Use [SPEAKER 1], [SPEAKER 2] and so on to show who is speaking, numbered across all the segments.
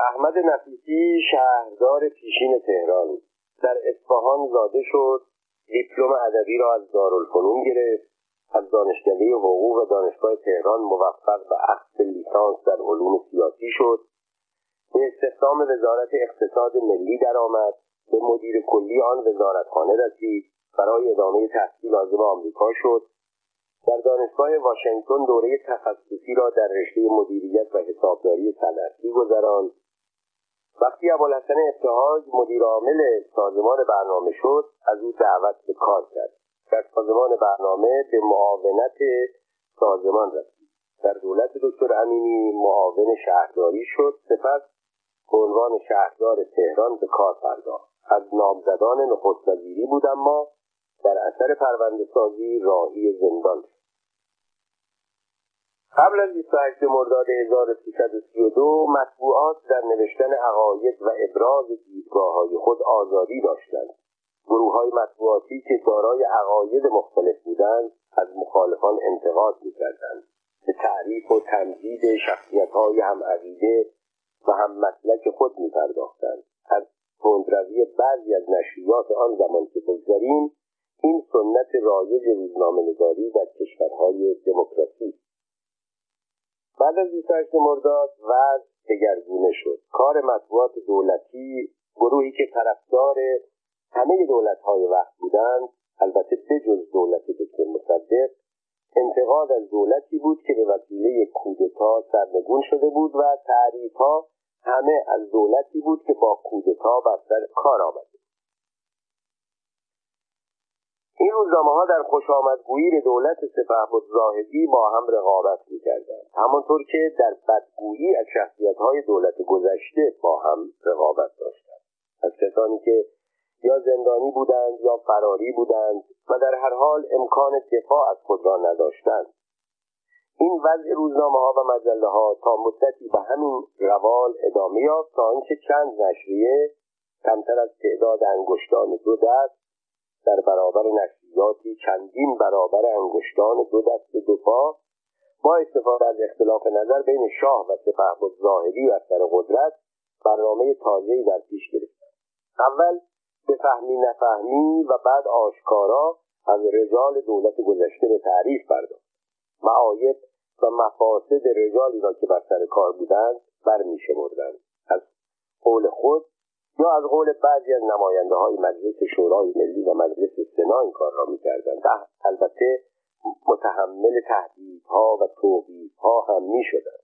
[SPEAKER 1] احمد نفیسی شهردار پیشین تهران. در اصفهان زاده شد دیپلم ادبی را از دارالفنون گرفت از دانشکده حقوق دانشگاه تهران موفق به اخذ لیسانس در علوم سیاسی شد. به استخدام وزارت اقتصاد ملی درآمد به مدیر کلی آن وزارتخانه رسید برای ادامه تحصیل عازم آمریکا شد. در دانشگاه واشنگتن دوره تخصصی را در رشته مدیریت و حسابداری صنعتی گذراند. وقتی ابوالحسن ابتهاج مدیر عامل سازمان برنامه شد از او دعوت به کار کرد. در سازمان برنامه به معاونت سازمان رسید. در دولت دکتر امینی معاون شهرداری شد سپس به عنوان شهردار تهران به کار پرداخت. از نامزدان نخست وزیری بود اما در اثر پرونده سازی راهی زندان شد. قبل از 28 مرداد 1332 مطبوعات در نوشتن عقاید و ابراز دیدگاه های خود آزادی داشتند. گروه های مطبوعاتی که دارای عقاید مختلف بودند از مخالفان انتقاد می‌کردند. به تعریف و تمجید شخصیت های هم عقیده و هم مسلک خود میپرداختند. از تندروی بعضی از نشریات آن زمان که بگذریم این سنت رایج روزنامه نگاری در کشورهای دموکراسی بعد از 28 مرداد وضع دگرگونه شد. کار مطبوعات دولتی گروهی که طرفدار همه دولت های وقت بودند البته بجز دولت دکتر مصدق انتقاد از دولتی بود که به وسیله کودتا سرنگون شده بود و تعریف ها همه از دولتی بود که با کودتا بر سر کار آمده این روزنامه ها در خوش آمدگویی دولت سپهبد زاهدی با هم رقابت می‌کردند. همانطور که در بدگویی از شخصیت های دولت گذشته با هم رقابت داشتند. از کسانی که یا زندانی بودند یا فراری بودند و در هر حال امکان دفاع از خود را نداشتند. این وضع روزنامه ها و مجله ها تا مدتی به همین روال ادامه یافت تا اینکه چند نشریه کمتر از تعداد انگشتان دو دست در برابر نشریاتی چندین برابر انگشتان دو دست دو پا با استفاده از اختلاف نظر بین شاه و سپهبد زاهدی و سر قدرت برنامه تازه‌ای در پیش گرفتند. اول بفهمی نفهمی و بعد آشکارا از رجال دولت گذشته به تعریف پرداخت. معایب و مفاسد رجالی را که بر سر کار بودند برمیشمردند. از قول خود یا از قول بعضی از نماینده های مجلس شورای ملی و مجلس سنا این کار را می‌کردند. البته متحمل تهدیدها و توقیفها هم می‌شدند.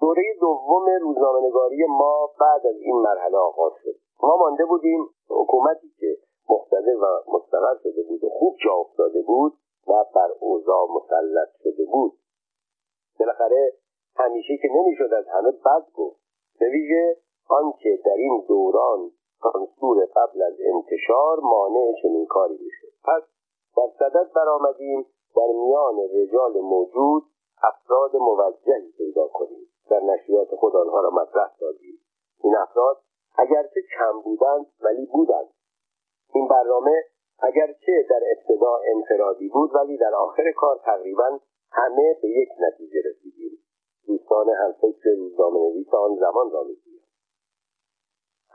[SPEAKER 1] دوره دوم روزنامهنگاری ما بعد از این مرحله آغاز شد. ما مانده بودیم حکومتی که مقتدر و مستقر شده بود و خوب جا افتاده بود و بر اوضاع مسلط شده بود. بالاخره همیشه که نمی‌شد از همه بد گفت. به ویژه آنکه در این دوران سانسور قبل از انتشار مانع چنین کاری می‌شد. پس در صدد برآمدیم در میان رجال موجود افراد موجهی پیدا کنیم. در نشریات خود آنها را مطرح سازیم این افراد اگرچه کم بودند ولی بودند. این برنامه اگرچه در ابتدا انفرادی بود ولی در آخر کار تقریبا همه به یک نتیجه رسیدیم. دوستان همفکر روزنامه نویس آن زمان را می‌گویم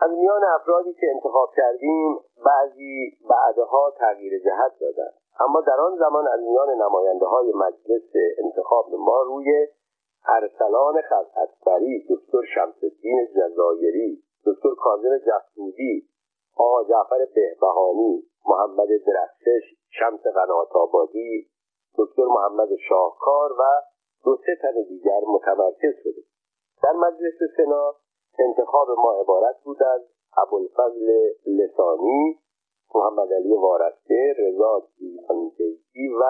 [SPEAKER 1] از میان افرادی که انتخاب کردیم بعضی بعدها تغییر جهت دادند اما در آن زمان از میان نماینده های مجلس انتخاب ما روی ارسلان خلعتبری دکتر شمسالدین جزایری دکتر کاظم جفرودی آقا جعفر بهبهانی محمد درخشش شمس قنات آبادی دکتر محمد شاهکار و دو سه تن دیگر متمرکز شده. در مجلس سنا انتخاب ما عبارت بود از ابوالفضل لسانی محمد علی وارسته رضا دیوانبیگی و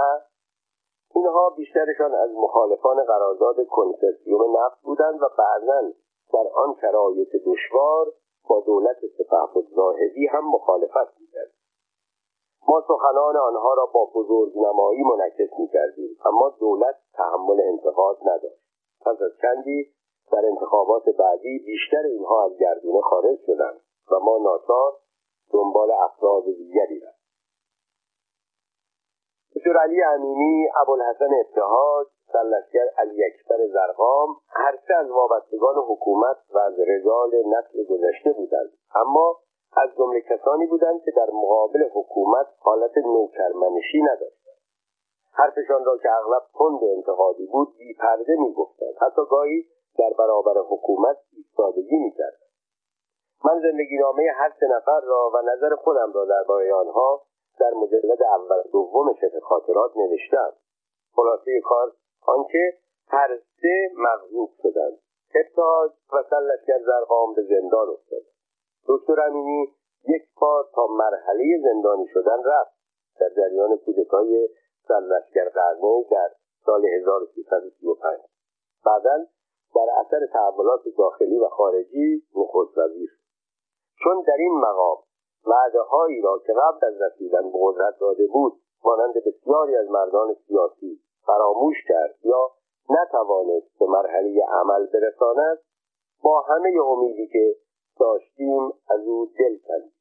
[SPEAKER 1] اینها بیشترشان از مخالفان قرارداد کنسرسیوم نفت بودند و بعضا در آن شرایط دشوار با دولت سپهبد زاهدی هم مخالفت می‌کرد ما سخنان آنها را با بزرگ نمایی منعکس می‌کردیم اما دولت تحمل انتقاد نداشت. پس از چندی در انتخابات بعدی بیشتر اینها از گردونه خارج شدند و ما ناچار دنبال افراد دیگری رفت دکتر علی امینی ابوالحسن ابتهاج سرلشکر علی اکبر زرقام هر از وابستگان حکومت و از رجال نسل گذشته بودند اما از جمله کسانی بودند که در مقابل حکومت حالت نوکرمنشی نداشتند. حرفشان را که اغلب تند و انتقادی بود بیپرده می‌گفتند. حتی گاهی در برابر حکومت ایستادگی می‌کردند من زندگی نامه هر سه نفر را و نظر خودم را درباره آنها در مجلد اول دوم شبه خاطرات نوشتم. خلاصه کار آنکه هر سه مغلوب شدند. ابتهاج و سلشگر زرقام به زندان افتاد. دکتر امینی یک بار تا مرحله زندانی شدن رفت. در جریان کودتای سرلشکر قرنه در سال 1335 بعدا در اثر تحولات داخلی و خارجی نخست وزیر. چون در این مقام وعده هایی را که قبل از رسیدن به قدرت داده بود مانند بسیاری از مردان سیاسی فراموش کرد یا نتوانست به مرحله عمل برساند با همه امیدی که داشتیم از او دل کردیم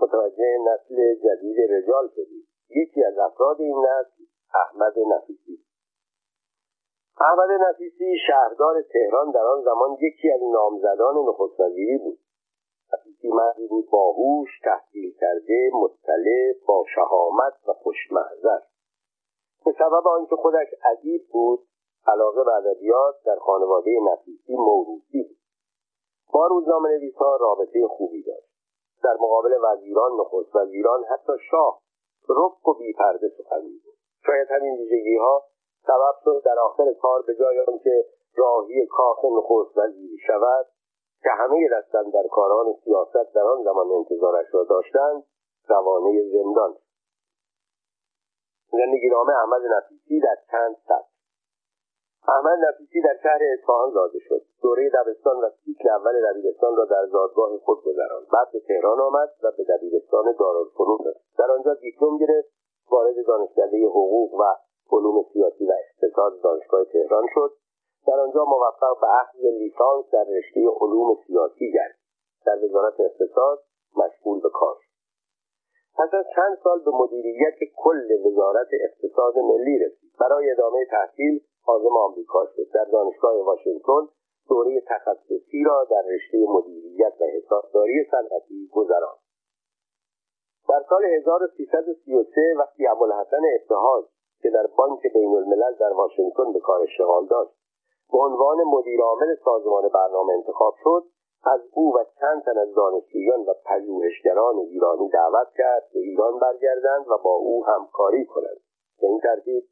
[SPEAKER 1] متوجه نسل جدید رجال شدیم. یکی از افراد این نسل احمد نفیسی. احمد نفیسی شهردار تهران در آن زمان یکی از نامزدان نخست بود. نفیسی مردی بود باهوش تحصیل کرده مطلع با شهامت و خوشمحضر به سبب آنکه خودش ادیب بود علاقه به ادبیات در خانواده نفیسی موروثی بود. با روزنامه نویسها رابطه خوبی داشت. در مقابل وزیران نخست وزیران حتی شاه رک و بیپرده سخن بود. شاید همین ویژگی ها سبب شد در آخر کار به جای آنکه راهی کاخ نخست وزیری شود که همه دستن در کاران سیاست در آن زمان انتظارش را داشتند روانه زندان. زندگی نامه احمد نفیسی در چند سطح. احمد نفیسی در شهر اصفهان زاده شد. دوره دبستان و سیکل اول دبیرستان را در زادگاه خود گذراند. بعد به تهران آمد و به دبیرستان دارالفنون رفت در آنجا دیپلم گرفت وارد دانشکده حقوق و علوم سیاسی و اقتصاد دانشگاه تهران شد. در آنجا موفق به اخذ لیسانس در رشته علوم سیاسی گردید در وزارت اقتصاد مشغول به کار پس از چند سال به مدیریت کل وزارت اقتصاد ملی رسید. برای ادامه تحصیل عازم آمریکا شد. در دانشگاه واشنگتن دوره تخصصی را در رشته مدیریت و حسابداری صنعتی گذراند. در سال 1333 وقتی ابوالحسن ابتهاج که در بانک بین الملل در واشنگتن به کار اشتغال داشت. به عنوان مدیرعامل سازمان برنامه انتخاب شد از او و چند تن از دانشجویان و پژوهشگران ایرانی دعوت کرد به ایران برگردند و با او همکاری کنند. به این ترتیب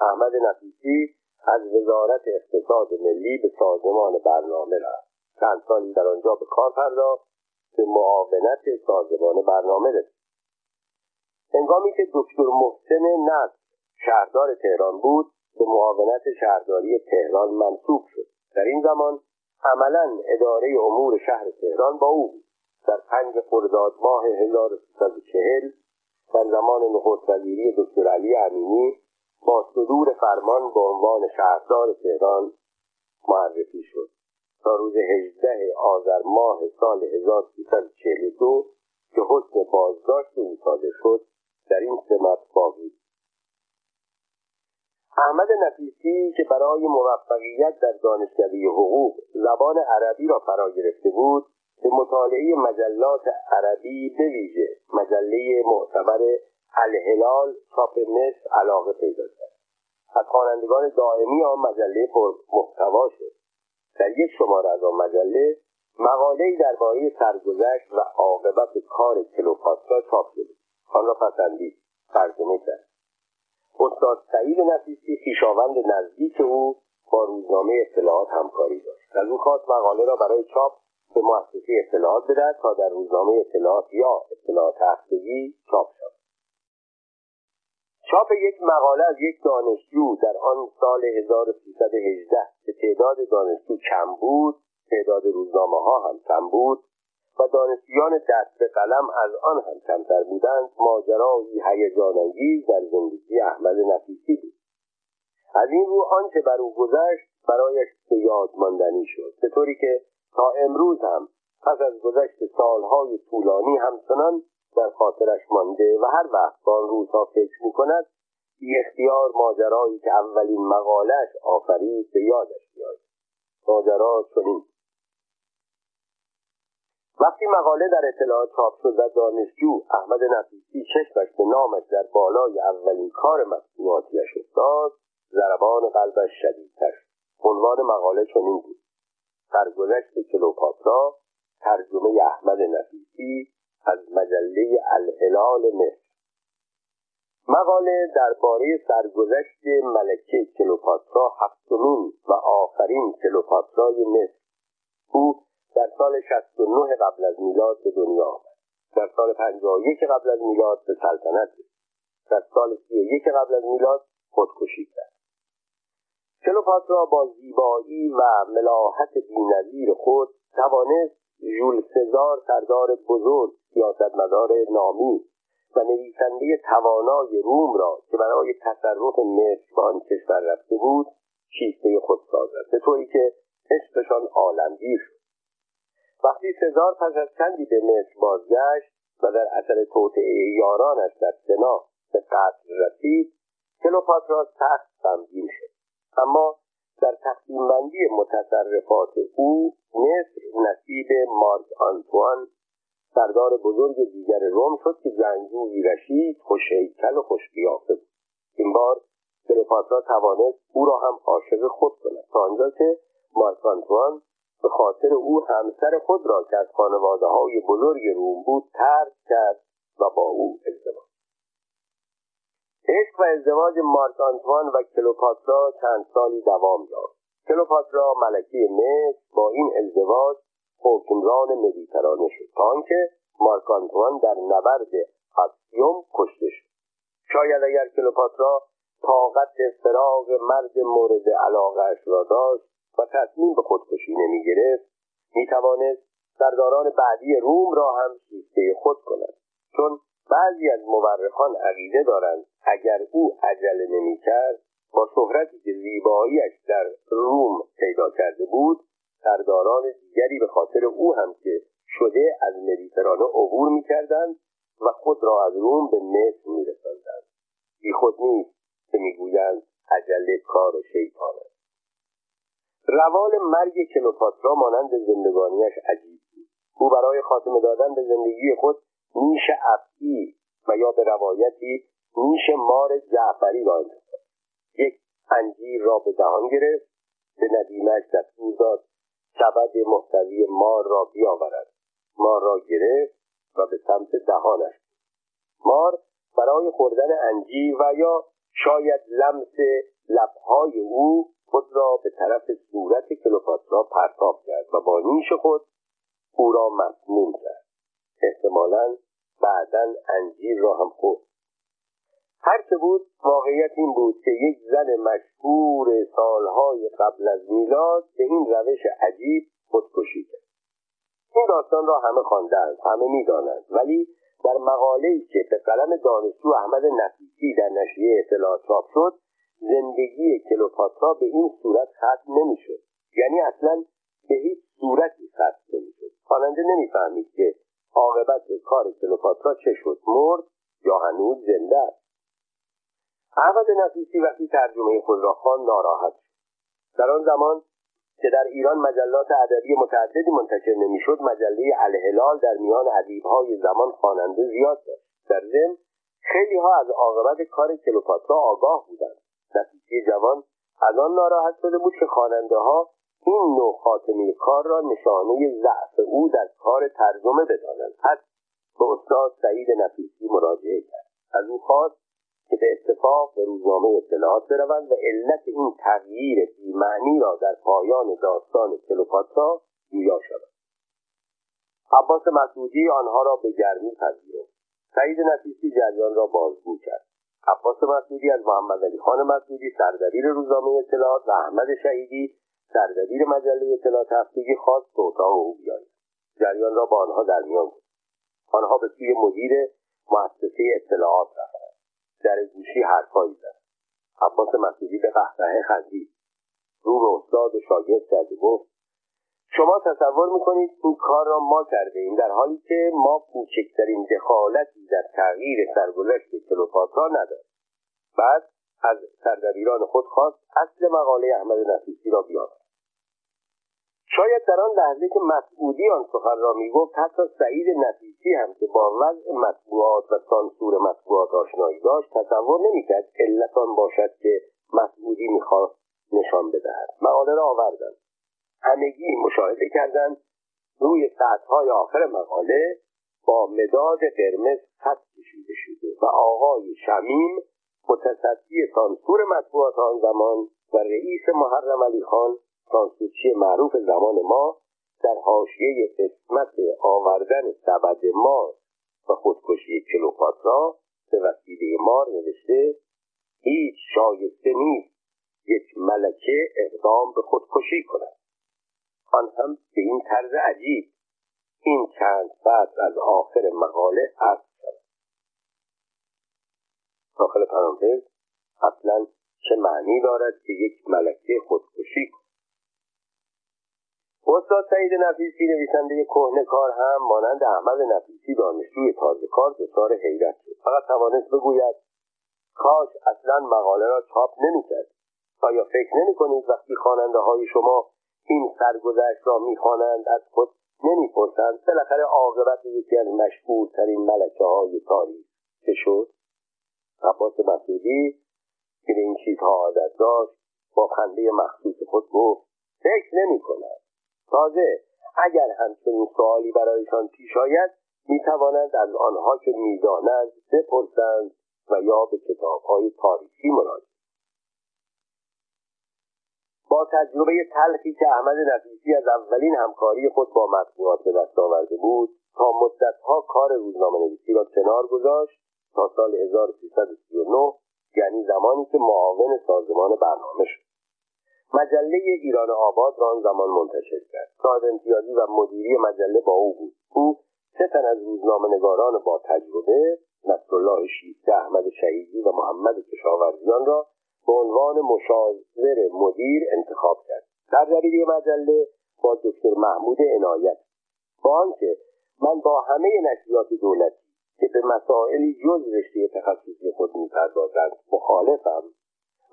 [SPEAKER 1] احمد نفیسی از وزارت اقتصاد ملی به سازمان برنامه رفت. چند سالی در آنجا به کار پرداخت به معاونت سازمان برنامه رسید. هنگامی که دکتر محسن نصر شهردار تهران بود به معاونت شهرداری تهران منصوب شد. در این زمان عملا اداره امور شهر تهران با او بود. در پنج خرداد ماه 1340 در زمان نخست وزیری دکتر علی امینی با صدور فرمان به عنوان شهردار تهران معرفی شد. تا روز 18 آذر ماه سال 1342 که حکم بازداشت او شد در این سمت باقی احمد نفیسی که برای موفقیت در دانشکده حقوق زبان عربی را فرا گرفته بود به مطالعه مجلات عربی به ویژه مجله معتبر الهلال چاپ مصر علاقه پیدا کرد. از خوانندگان دائمی آن مجله محتوا شد. در یک شماره از آن مجله مقالهای درباره سرگذشت و عاقبت کار کلوپاترا چاپ شده آن را پسندید ترجمه کرد. استاد سعید نفیسی خویشاوند نزدیک او با روزنامه اطلاعات همکاری داشت. از او خواست مقاله را برای چاپ به مؤسسه اطلاعات بدهد تا در روزنامه اطلاعات یا اطلاعات هفتگی چاپ شد چاپ یک مقاله از یک دانشجو در آن سال 1318 که تعداد دانشجو کم بود تعداد روزنامه ها هم کم بود و دانشجویان دست به قلم از آن هم کمتر بودند ماجرایی هیجان انگیز در زندگی احمد نفیسی بود. از این رو آنچه بر او گذشت برایش به یاد ماندنی شد به طوری که تا امروز هم پس از گذشت سالهای طولانی همچنان در خاطرش مانده و هر وقت با آن روزها فکر می‌کند بی اختیار ماجرایی که اولین مقالش آفرید به یادش بیاید. ماجرا چنین وقتی مقاله در اطلاعات چاپ شد و دانشجو احمد نفیسی چشمش به نامش در بالای اولین کار مطبوعاتیش افتاد ضربان قلبش شدیدتر عنوان مقاله چنین بود. سرگذشت کلوپاترا ترجمه احمد نفیسی از مجله الهلال مصر. مقاله درباره سرگذشت ملکه کلوپاترا هفتمین و آخرین کلوپاترای مصر. او در سال 69 قبل از میلاد به دنیا آمد. در سال 51 قبل از میلاد به سلطنت در سال 31 قبل از میلاد خودکشی کرد. کلوپاترا با زیبایی و ملاحت بینظیر خود توانست ژول سزار سردار بزرگ سیاستمدار نامی و نویسنده توانای روم را که برای تصرف مصر به آن کشور رفته بود شیفته خود سازد. به طوری که عشقشان عالمگیر شد. وقتی سزار پس از چندی به مصر بازگشت و در اثر توطعه یارانش در سنا به قتل رسید کلوپاترا سخت غمگین شد. اما در تقسیم بندی متصرفات او مصر نصیب مارک آنتوان سردار بزرگ دیگر روم شد که جنگجویی رشید خوشهیکل و خوشقیافه بود. این بار کلوپاترا توانست او را هم عاشق خود کند. تا آنجا که مارک آنتوان به خاطر او همسر خود را که از خانواده های بزرگ روم بود ترک کرد و با او ازدواج عشق و ازدواج مارک آنتوان و کلوپاترا چند سالی دوام یافت. کلوپاترا ملکه مصر با این ازدواج حکمران مدیترانه شد. تا آنکه مارک آنتوان در نبرد اکسیوم کشته شد. شاید اگر کلوپاترا طاقت فراغ مرد مورد علاقهاش را داشت و تصمیم به خودکشی نمی گرفت می توانست سرداران بعدی روم را هم شیفته خود کند. چون بعضی از مورخان عقیده دارند اگر او عجله نمی کرد با شهرتی که زیباییش در روم پیدا کرده بود سرداران دیگری به خاطر او هم که شده از مدیترانه عبور می‌کردند و خود را از روم به مصر میرساندند. بی خود نیست که می‌گویند عجله کار شیطان روال مرگ کلوپاترا مانند زندگانیش عجیب بود. او برای خاتمه دادن به زندگی خود نیش افعی و یا به روایتی نیش مار جعفری را انتخاب یک انجیر را به دهان گرفت به ندیمش دستور داد. سبد محتوی مار را بیاورد. مار را گرفت و به سمت دهانش مار برای خوردن انجیر و یا شاید لمس لبهای او خود را به طرف صورت کلوپاترا پرتاب کرد و با نیش خود او را مسموم کرد. احتمالا بعدا انجیر را هم خورد. هر که بود واقعیت این بود که یک زن مشهور سالهای قبل از میلاد به این روش عجیب خودکشی کرد. این داستان را همه خواندند همه می‌دانند ولی در مقاله‌ای که به قلم دانشجو احمد نفیسی در نشریه اطلاعات چاپ شد زندگی کلوپاترا به این صورت ختم نمی‌شد. یعنی اصلا به هیچ صورتی ختم نمی‌شد. خواننده نمی‌فهمید که عاقبت کار کلوپاترا چه شد مرد یا هنوز زنده است. احمد نفیسی وقتی ترجمه خود را خوان ناراحت شد. در آن زمان که در ایران مجلات ادبی متعددی منتشر نمی‌شد مجله الهلال در میان ادیبهای زمان خواننده زیاد داشت. در ضمن خیلی ها از عاقبت کار کلوپاترا آگاه بودند. نفیسی جوان از آن ناراحت شده بود که خواننده ها این نوع خاتمه کار را نشانه ضعف او در کار ترجمه بدانند. پس به استاد سعید نفیسی مراجعه کرد. از او خواست که به اتفاق به روزنامه اطلاعات بروند و علت این تغییر بیمعنی را در پایان داستان کلوپاترا جویا شود. عباس مسعودی آنها را به گرمی پذیرفت. سعید نفیسی جریان را بازگو کرد. عباس مسعودی از محمد علی خان مسعودی سردبیر روزنامه اطلاعات و احمد شهیدی سردبیر مجله اطلاعات هفتگی خواست به اتاق او بیاید جریان را با آنها در میان گذاشت. آنها به سوی مدیر مؤسسه اطلاعات رفتند. در گوشی حرفهایی زد. عباس مسعودی به قهقهه خندید. رو به استاد و شاگرد کرد و گفت شما تصور می‌کنید این کار را ما کرده ایم در حالی که ما کوچکترین دخالتی در تغییر سرگذشت کلوپاترا نداریم. بعد از سردبیران خود خواست اصل مقاله احمد نفیسی را بیاورد. شاید در آن لحظه که مسعودی آن سخن را می‌گفت حتی سعید نفیسی هم که با وضع مطبوعات و سانسور مطبوعات آشنایی داشت تصور نمی‌کرد علت آن باشد که مسعودی می‌خواست نشان بدهد. مقاله را آوردند همگی مشاهده کردند روی سطحهای آخر مقاله با مداد قرمز خط کشیده شده و آقای شمیم متصدی سانسور مطبوعات آن زمان و رئیس محرم علی خان سانسورچی معروف زمان ما در حاشیه قسمت آوردن سبد مار و خودکشی کلوپاترا به وسیله مار نوشته هیچ شایسته نیست یک ملکه اقدام به خودکشی کند. آن هم به این طرز عجیب. این چند بعد از آخر مقاله شد داخل پرانتز اصلا چه معنی دارد که یک ملکه خودکشی کند؟ استاد سعید نفیسی نویسنده کهنه کار هم مانند احمد نفیسی دانشجوی تازه کار دچار حیرت شد. فقط توانست بگوید کاش اصلا مقاله را چاپ نمی‌کرد. آیا فکر نمی کنید وقتی خواننده های شما این سرگذشت را می‌خوانند از خود نمی‌پرسند. بالاخره عاقبت یکی از مشهورترین ملکه های تاریخ چه شد؟ عباس مسعودی که به این چیزها عادت داشت با خنده مخصوص خود گفت فکر نمی کند تازه اگر همچنین سوالی برایشان پیش آید می توانند از آنها که می‌دانند بپرسند و یا به کتابهای تاریخی مراجعه با تجربه تلخی که احمد نفیسی از اولین همکاری خود با مطبوعات به دست آورده بود تا مدتها کار روزنامه نویسی را کنار گذاشت تا سال 1339 یعنی زمانی که معاون سازمان برنامه شد. مجله ایران آباد را آن زمان منتشر کرد. صاحب امتیازی و مدیری مجله با او بود. او سه تن از روزنامه نگاران با تجربه نصرالله شیفته احمد شهیدی و محمد کشاورزیان را به عنوان مشاور مدیر انتخاب کرد. سردبیری مجله با دکتر محمود عنایت. با آنکه من با همه نشریات دولتی که به مسائلی جز رشته تخصصی خود می‌پردازند مخالفم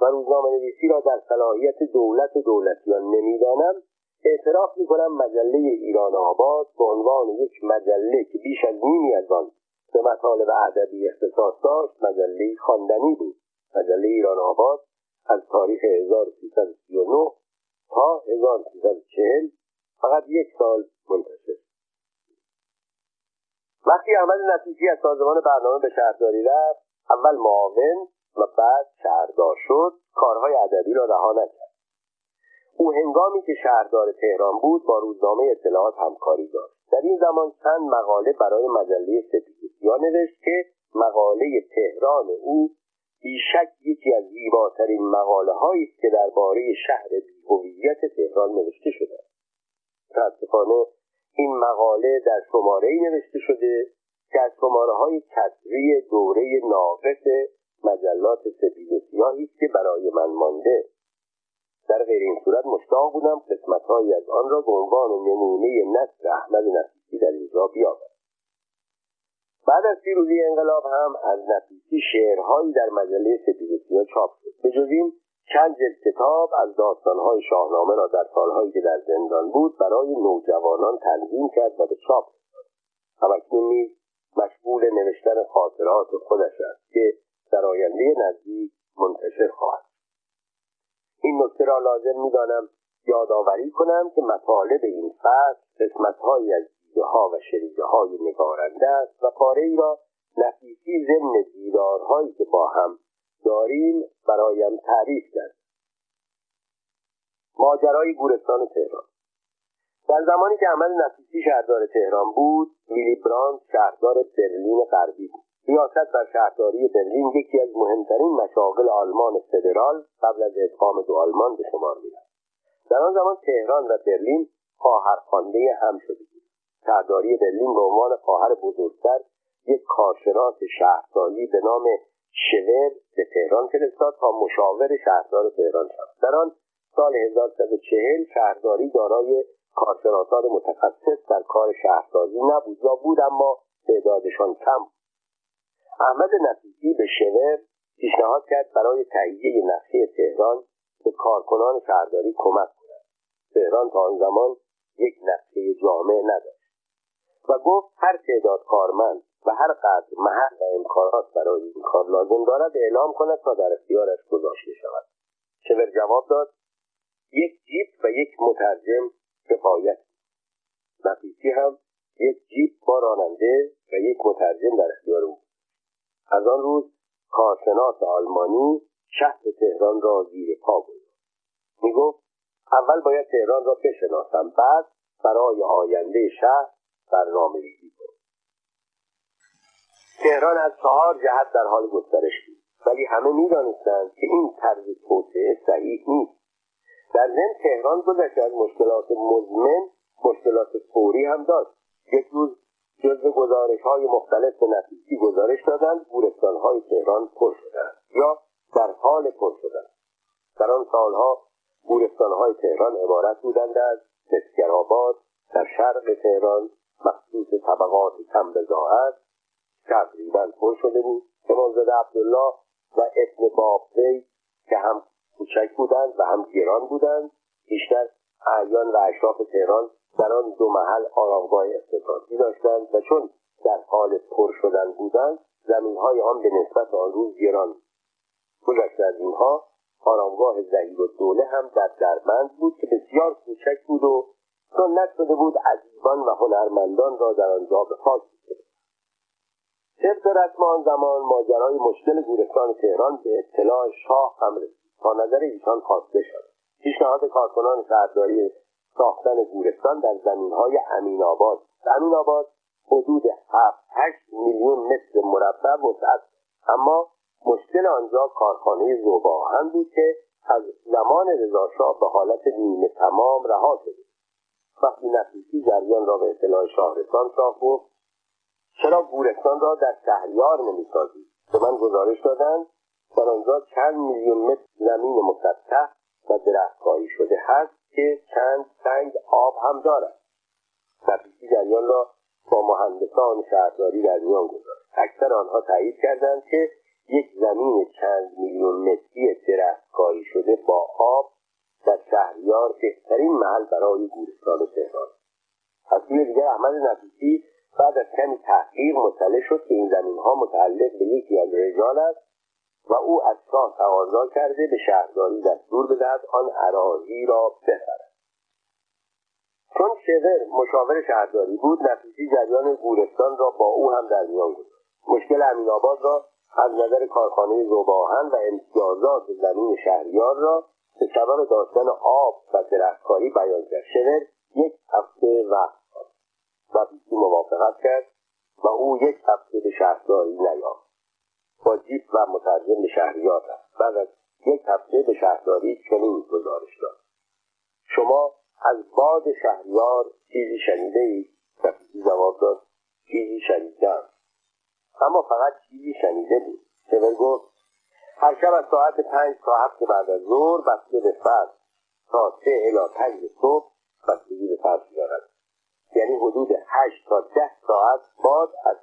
[SPEAKER 1] و روزنامه نویسی را در صلاحیت دولت و دولتیان نمی‌دانم اعتراف می‌کنم مجله ایران آباد به عنوان یک مجله که بیش از نیمی از آن به مطالب ادبی اختصاص داشت مجله خواندنی بود. مجله ایران آباد از تاریخ 1339 تا 1340 فقط یک سال منتشر. وقتی احمد نفیسی از سازمان برنامه به شهرداری رفت اول معاون و بعد شهردار شد کارهای ادبی را رها نکرد. او هنگامی که شهردار تهران بود با روزنامه اطلاعات همکاری داشت. در این زمان چند مقاله برای مجله سپید نوشت که مقاله تهران او بیشک یکی از زیباترین مقاله هایی است که درباره شهر بیهویت تهران نوشته شده. متاسفانه این مقاله در شماره نوشته شده که از شماره های کسری دوره ناقص مجلات سپید و سیاهی است که برای من مانده. در غیر این صورت مشتاق بودم قسمتهایی از آن را به عنوان نمونه نصر احمد نفیسی در اینجا بیاورم. بعد از پیروزی انقلاب هم از نفیسی شعرهایی در مجله سپید سیاه چاپ شد. به جز این چند جلد کتاب از داستانهای شاهنامه را در سالهایی که در زندان بود برای نوجوانان تنظیم کرد و به چاپ همکنون نیز مشغول نوشتن خاطرات خودش است که در آینده نزدیک منتشر خواهد این نکته را لازم می‌دانم یادآوری کنم که مطالب این فصل قسمتهایی از دیده ها و شنیده های نگارنده است و پاره ای را نفیسی ضمن دیدارهایی که با هم داریم برایم تعریف کرد. ماجرای گورستان تهران. در زمانی که احمد نفیسی شهردار تهران بود ویلی براند شهردار برلین غربی بود. ریاست بر شهرداری برلین یکی از مهمترین مشاغل آلمان فدرال قبل از ادغام دو آلمان به شمار می‌رفت. در آن زمان تهران و برلین خواهرخوانده هم شده شهرداری برلین به عنوان خواهر بزرگتر یک کارشناس شهرداری به نام شور به تهران فرستاد تا مشاور شهردار تهران شد در آن سال 1140 شهرداری دارای کارشناسان متخصص در کار شهرداری نبود یا بود اما تعدادشان کم احمد نفیسی به شور پیشنهاد کرد برای تهیه نقشه تهران به کارکنان شهرداری کمک کند. تهران تا آن زمان یک نقشه جامع نداشت. و گفت هر تعداد کارمند و هر قدر محل و امکانات برای این کار لازم دارد اعلام کند تا در اختیارش گذاشته شود. شور جواب داد یک جیپ و یک مترجم کفایت. نفیسی هم یک جیپ با راننده و یک مترجم در اختیار او. از آن روز کارشناس آلمانی شهر تهران را زیر پا گذاشت. می‌گفت اول باید تهران را بشناسم بعد برای آینده شهر برنامه ریزی کنم تهران از چهار جهت در حال گسترش بود. ولی همه می‌دانستند که این طرز توسعه صحیح نیست. در ضمن تهران گذشته از مشکلات مزمن مشکلات فوری هم داشت. یک روز جزو گزارش های مختلف به نفیسی گزارش دادند گورستان های تهران پر شدند یا در حال پر شدند. در آن سالها گورستان های تهران عبارت بودند از مسکرآباد در شرق تهران مخصوص طبقات کم بزاعت تقریبا پر شده بود. امامزاده عبدالله و ابن بابزی که هم کوچک بودند و هم گران بودند بیشتر اعیان و اشراف تهران در آن دو محل آرامگاه اختصاصی داشتند و چون در حال پر شدن بودند زمینهای آن به نسبت آن روز گران گذشته از اینها آرامگاه زهیر و دوله هم در دربند بود که بسیار کوچک بود و سنت شده بود ادیبان و هنرمندان را در آنجا به خاک طبق رسم آن زمان ماجرای مشکل گورستان تهران به اطلاع شاه هم رسید. تا نظر ایشان خواسته شد. پیشنهاد کارکنان شهرداری ساختن گورستان در زمینهای امین آباد. امین آباد حدود هفت هشت میلیون متر مربع وسعت اما مشکل آنجا کارخانه زوباهن بود که از زمان رضاشاه به حالت نیمه تمام رها شده وقتی نفیسی جریان را به اطلاع شاه رسان شاه گفت چرا گورستان را در شهریار نمی‌سازید؟ به من گزارش دادند در آنجا چند میلیون متر زمین مسطح و درختکاری شده هست که چند سنگ آب هم دارد. نفیسی جریان را با مهندسان شهرداری در میان گذاشت. اکثر آنها تایید کردند که یک زمین چند میلیون متری درختکاری شده با آب در شهریار بهترین محل برای گورستان تهران. از سوی دیگر احمد نفیسی بعد از کمی تحقیق مطلع شد که این زمین ها متعلق به یکی از رجال است و او از شاه تقاضا کرده به شهرداری دستور بدهد آن عراضی را بخرد چون شور مشاور شهرداری بود نفیسی جریان گورستان را با او هم در میان گذاشت. مشکل امین آباد را از نظر کارخانه زوباهن و امتیازات زمین شهریار را به سبب داشتن آب و درختکاری بیان کرد. شور یک هفته وقت و بیسی موافقت کرد و او یک هفته به شهرداری نیافت. با جیپ و مترجم به شهریار رفت. بعد از یک هفته به شهرداری چنین گزارش داد. شما از باد شهریار چیزی شنیده اید رفیقی جواب داد چیزی شنیدم اما فقط چیزی شنیده بود. سور گفت هر شب از ساعت پنج تا هفت بعد از ظهر بسته به فرد تا سه الی پنج صبح بستگی به فرد دارد یعنی حدود هشت تا ده ساعت باد از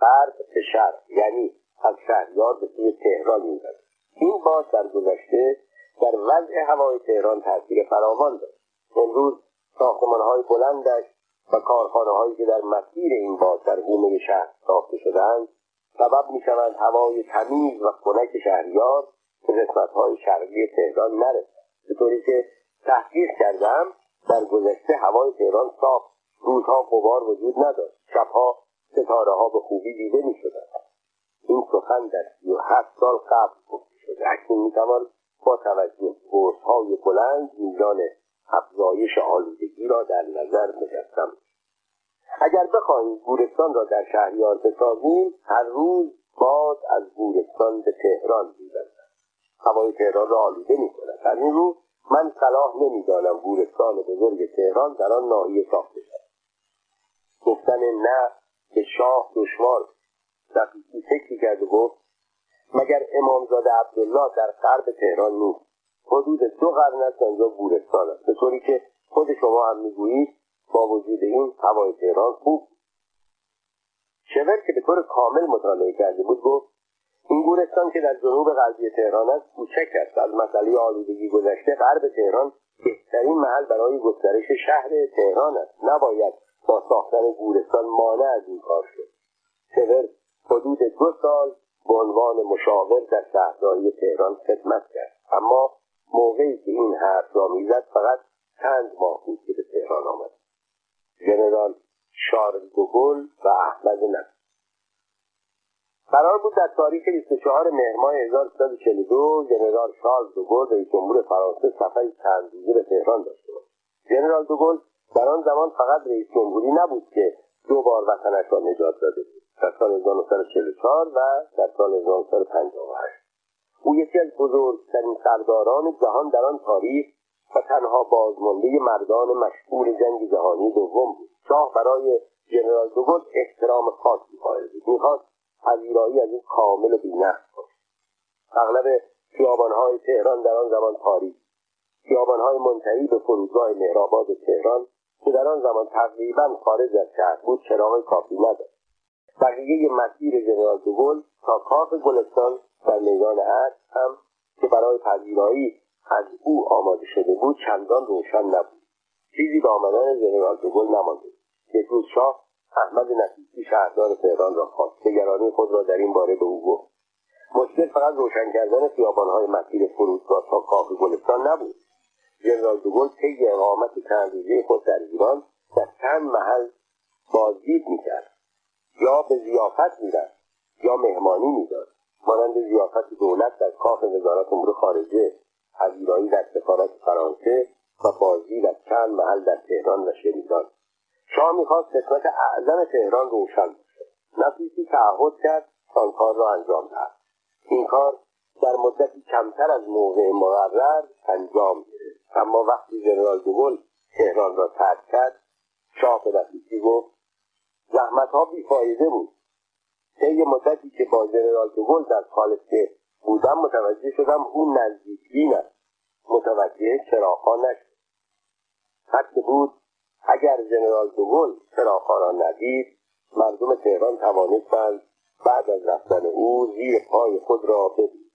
[SPEAKER 1] غرب به شرق یعنی از شهریار به سوی تهران می‌زد این باد در گذشته در وضع هوای تهران تاثیر فراوان داشت. امروز های بلندش و کارخانه هایی که در مسیر این باد در حومه شهر ساخته شدهاند سبب می‌شوند هوای تمیز و خنک شهریار به قسمت های شرقی تهران نرسد. به طوری که تحقیق کردم در گذشته هوای تهران صاف روزها قبار وجود نداشت. شبها ستاره ها به خوبی دیده می شدند این سخن در سی هفت سال قبل گفته شده. اکنون می‌توان با توجه های بلند میزان افزایش آلودگی را در نظر مجسم اگر بخواهیم گورستان را در شهریار بسازیم هر روز باد از گورستان به تهران می‌زند هوای تهران را آلوده می کند از این رو من صلاح نمی‌دانم گورستان بزرگ تهران در آن ناحیه ساخته شد گفتن نه به شاه دشوار رفیقی فکری کرد و گفت مگر امامزاده عبدالله در غرب تهران نیست؟ حدود دو قرن است آنجا گورستان است. به طوری که خود شما هم می‌گویید با وجود این هوای تهران خوب. شور که به طور کامل مطالعه کرده بود گفت این گورستان که در جنوب غربی تهران است کوچک است. از مسئله آلودگی گذشته غرب تهران بهترین محل برای گسترش شهر تهران است. نباید با ساختن گورستان مانع از این کار شد. سور حدود دو سال به عنوان مشاور در شهرداری تهران خدمت کرد. اما موقعی که این حرف را می‌زد فقط چند ماه بود که به تهران آمد. ژنرال شارل دوگل و احمد نفس قرار بود در تاریخ 24 مهر ماه 1342 ژنرال شارل دوگل رئیس جمهور فرانسه سفری چند روزه به تهران داشته باشد. ژنرال دوگل در آن زمان فقط رئیس جمهوری نبود که دو بار وطنش را نجات داده بود در سال 1944 و در سال 1958 او یکی از بزرگترین سرداران جهان در آن تاریخ و تنها بازمانده مردان مشهور جنگ جهانی دوم بود. شاه برای ژنرال دوگل احترام خاصی قائل بود می‌خواست پذیرایی از او کامل و بینقص باشد اغلب خیابانهای تهران در آن زمان تاریک خیابانهای منتهی به فرودگاه مهرآباد تهران که در آن زمان تقریبا خارج از شهر بود چراغ کافی نداشت. بقیه مسیر ژنرال دوگل تا کاخ گلستان در میدان ارد هم که برای پذیرایی از او آماده شده بود چندان روشن نبود. چیزی به آمدن ژنرال دوگل نمانده. یک روز شاه احمد نفیسی شهردار تهران را خواست. نگرانی خود را در این باره به او گفت. مشکل فقط روشن کردن خیابانهای مسیر فرودگاه تا کاخ گلستان نبود. ژنرال دوگل طی اقامت چند روزه خود در ایران در چند محل بازدید می‌کرد. یا به زیافت می‌رفت یا مهمانی می‌داد. مانند زیافت دولت در کاخ وزارت امور خارجه پذیرایی در سفارت فرانسه و بازدید از چند محل در تهران و شریدان شاه می‌خواست قسمت اعظم تهران روشن باشد نفیسی تعهد کرد آن کار را انجام دهد. این کار در مدتی کمتر از موقع مقرر انجام گرفت. اما وقتی ژنرال دوگل تهران را ترک کرد شاه به نفیسی گفت زحمتها بیفایده بود. طی مدتی که با ژنرال دوگل در کالسکه بودم متوجه شدم او نزدیکبین است. متوجه چراغها نشد. هرچه بود اگر ژنرال دوگل چراغها را ندید مردم تهران توانستند بعد از رفتن او زیر پای خود را ببینند.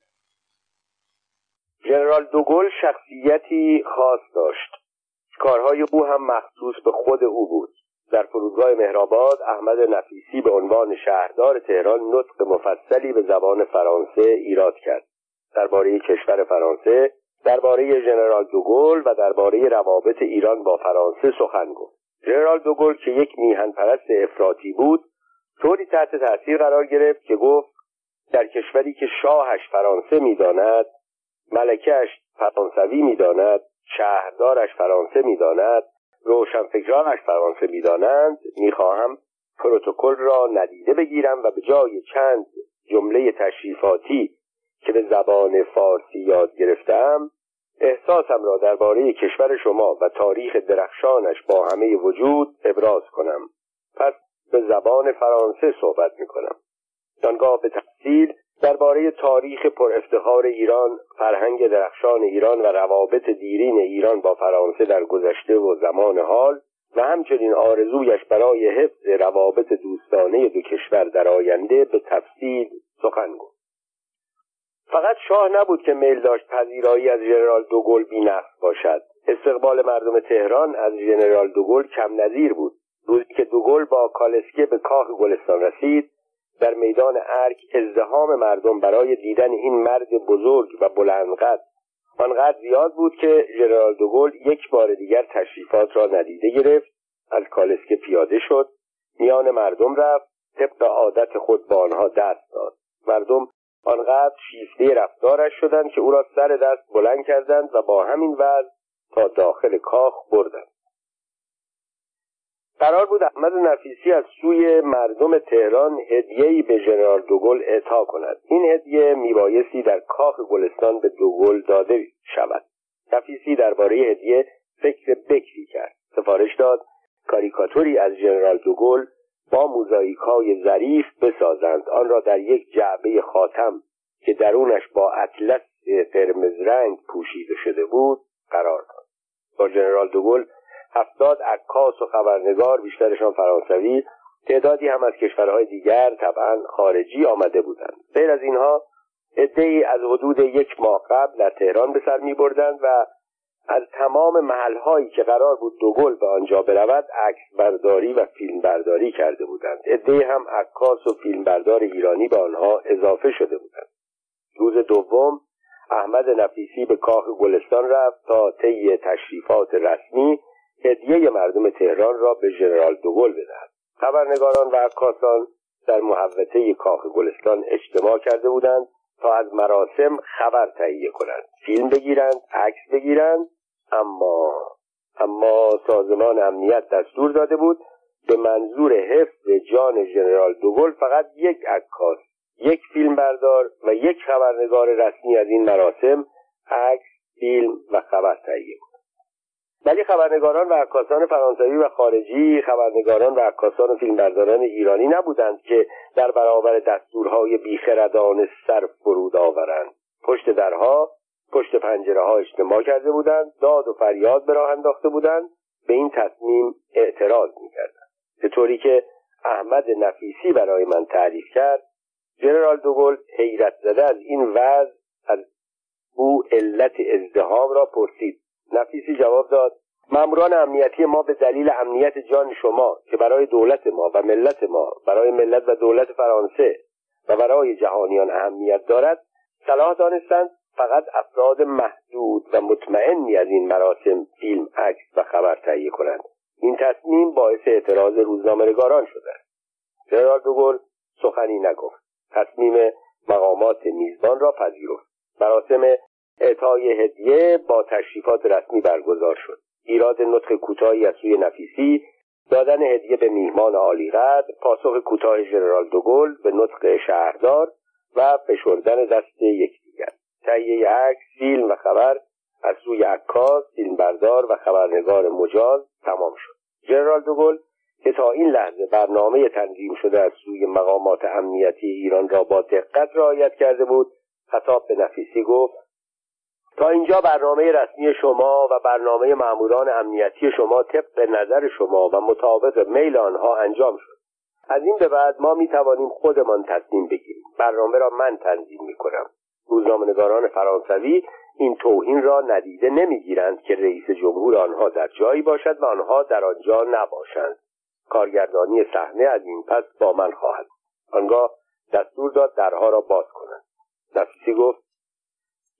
[SPEAKER 1] ژنرال دوگل شخصیتی خاص داشت. کارهای او هم مخصوص به خود او بود. در فرودگاه مهرآباد احمد نفیسی به عنوان شهردار تهران نطق مفصلی به زبان فرانسه ایراد کرد. درباره کشور فرانسه درباره ژنرال دوگل و درباره روابط ایران با فرانسه سخن گفت. ژنرال دوگل که یک میهن پرست افراطی بود طوری تحت تاثیر قرار گرفت که گفت در کشوری که شاهش فرانسه می‌داند ملکهش فرانسوی می‌داند شهردارش فرانسه می‌داند روشنفکرانش فرانسه می‌دانند می‌خواهم پروتکل را ندیده بگیرم و به جای چند جمله تشریفاتی که به زبان فارسی یاد گرفتم احساسم را درباره کشور شما و تاریخ درخشانش با همه وجود ابراز کنم. پس به زبان فرانسه صحبت می کنم به تفصیل درباره تاریخ پر افتخار ایران فرهنگ درخشان ایران و روابط دیرین ایران با فرانسه در گذشته و زمان حال و همچنین آرزویش برای حفظ روابط دوستانه دو کشور در آینده به تفصیل سخن گفت. فقط شاه نبود که میل داشت پذیرایی از ژنرال دوگل بینقص باشد. استقبال مردم تهران از ژنرال دوگل کم نظیر بود. روزی که دوگل با کالسکه به کاخ گلستان رسید در میدان ارک ازدهام مردم برای دیدن این مرد بزرگ و بلندقد. آنقدر زیاد بود که ژنرال دوگل یک بار دیگر تشریفات را ندیده گرفت. از کالسکه پیاده شد. میان مردم رفت. طبق عادت خود با آنها دست داد. مردم آنقدر شیفته رفتارش شدند که او را سر دست بلند کردند و با همین وضع تا داخل کاخ بردند. قرار بود احمد نفیسی از سوی مردم تهران هدیه‌ای به ژنرال دوگل اعطا کند. این هدیه میبایستی در کاخ گلستان به دوگل داده شود. نفیسی درباره هدیه فکر بکری کرد. سفارش داد کاریکاتوری از ژنرال دوگل با موزاییک های ظریف بسازند. آن را در یک جعبه خاتم که درونش با اطلس قرمز رنگ پوشیده شده بود قرار داد. با ژنرال دوگل هفتاد عکاس و خبرنگار بیشترشان فرانسوی تعدادی هم از کشورهای دیگر طبعا خارجی آمده بودند. غیر از اینها ای از حدود یک ماه قبل در تهران به سر می بردند و از تمام محلهایی که قرار بود دوگل به آنجا برود عکس برداری و فیلم برداری کرده بودند. عدهای هم عکاس و فیلمبردار ایرانی به آنها اضافه شده بودند. روز دوم احمد نفیسی به کاخ گلستان رفت تا طی تشریفات رسمی هدیه مردم تهران را به ژنرال دوگل بدهد. خبرنگاران و عکاسان در محوطه کاخ گلستان اجتماع کرده بودند تا از مراسم خبر تهیه کنند. فیلم بگیرند عکس بگیرند اما اما سازمان امنیت دستور داده بود به منظور حفظ جان ژنرال دوگل فقط یک عکاس یک فیلم بردار و یک خبرنگار رسمی از این مراسم عکس فیلم و خبر تهیه کنند. ولی خبرنگاران و عکاسان فرانسوی و خارجی خبرنگاران و عکاسان و فیلمبرداران ایرانی نبودند که در برابر دستورهای بیخردان سر فرود آورند. پشت درها پشت پنجره ها اجتماع کرده بودند داد و فریاد به راه انداخته بودند به این تصمیم اعتراض می‌کردند. به طوری که احمد نفیسی برای من تعریف کرد جنرال دوگل حیرت زده از این وضع از او علت ازدهام را پرسید. نفیسی جواب داد ماموران امنیتی ما به دلیل امنیت جان شما که برای دولت ما و ملت ما برای ملت و دولت فرانسه و برای جهانیان اهمیت دارد صلاح دانستند فقط افراد محدود و مطمئنی از این مراسم فیلم عکس و خبر تهیه کنند. این تصمیم باعث اعتراض روزنامهنگاران شده. است ژنرال دوگل سخنی نگفت. تصمیم مقامات میزبان را پذیرفت. مراسم اعطای هدیه با تشریفات رسمی برگزار شد. ایراد نطق کوتاهی از سوی نفیسی دادن هدیه به میهمان عالیقدر پاسخ کوتاه ژنرال دوگل به نطق شهردار و فشردن دست یکدیگر. تهیه عکس فیلم و خبر از سوی عکاس فیلمبردار و خبرنگار مجاز تمام شد. ژنرال دوگل که تا این لحظه برنامه تنظیم شده از سوی مقامات امنیتی ایران را با دقت رعایت کرده بود خطاب به نفیسی گفت تا اینجا برنامه رسمی شما و برنامه ماموران امنیتی شما طبق نظر شما و مطابق میل آنها انجام شد. از این به بعد ما می توانیم خودمان تصمیم بگیریم. برنامه را من تنظیم می کنم روزنامهنگاران فرانسوی این توهین را ندیده نمی‌گیرند که رئیس جمهور آنها در جایی باشد و آنها در آنجا نباشند. کارگردانی صحنه از این پس با من خواهد آنگاه دستور داد درها را باز کنند. نفیسی گفت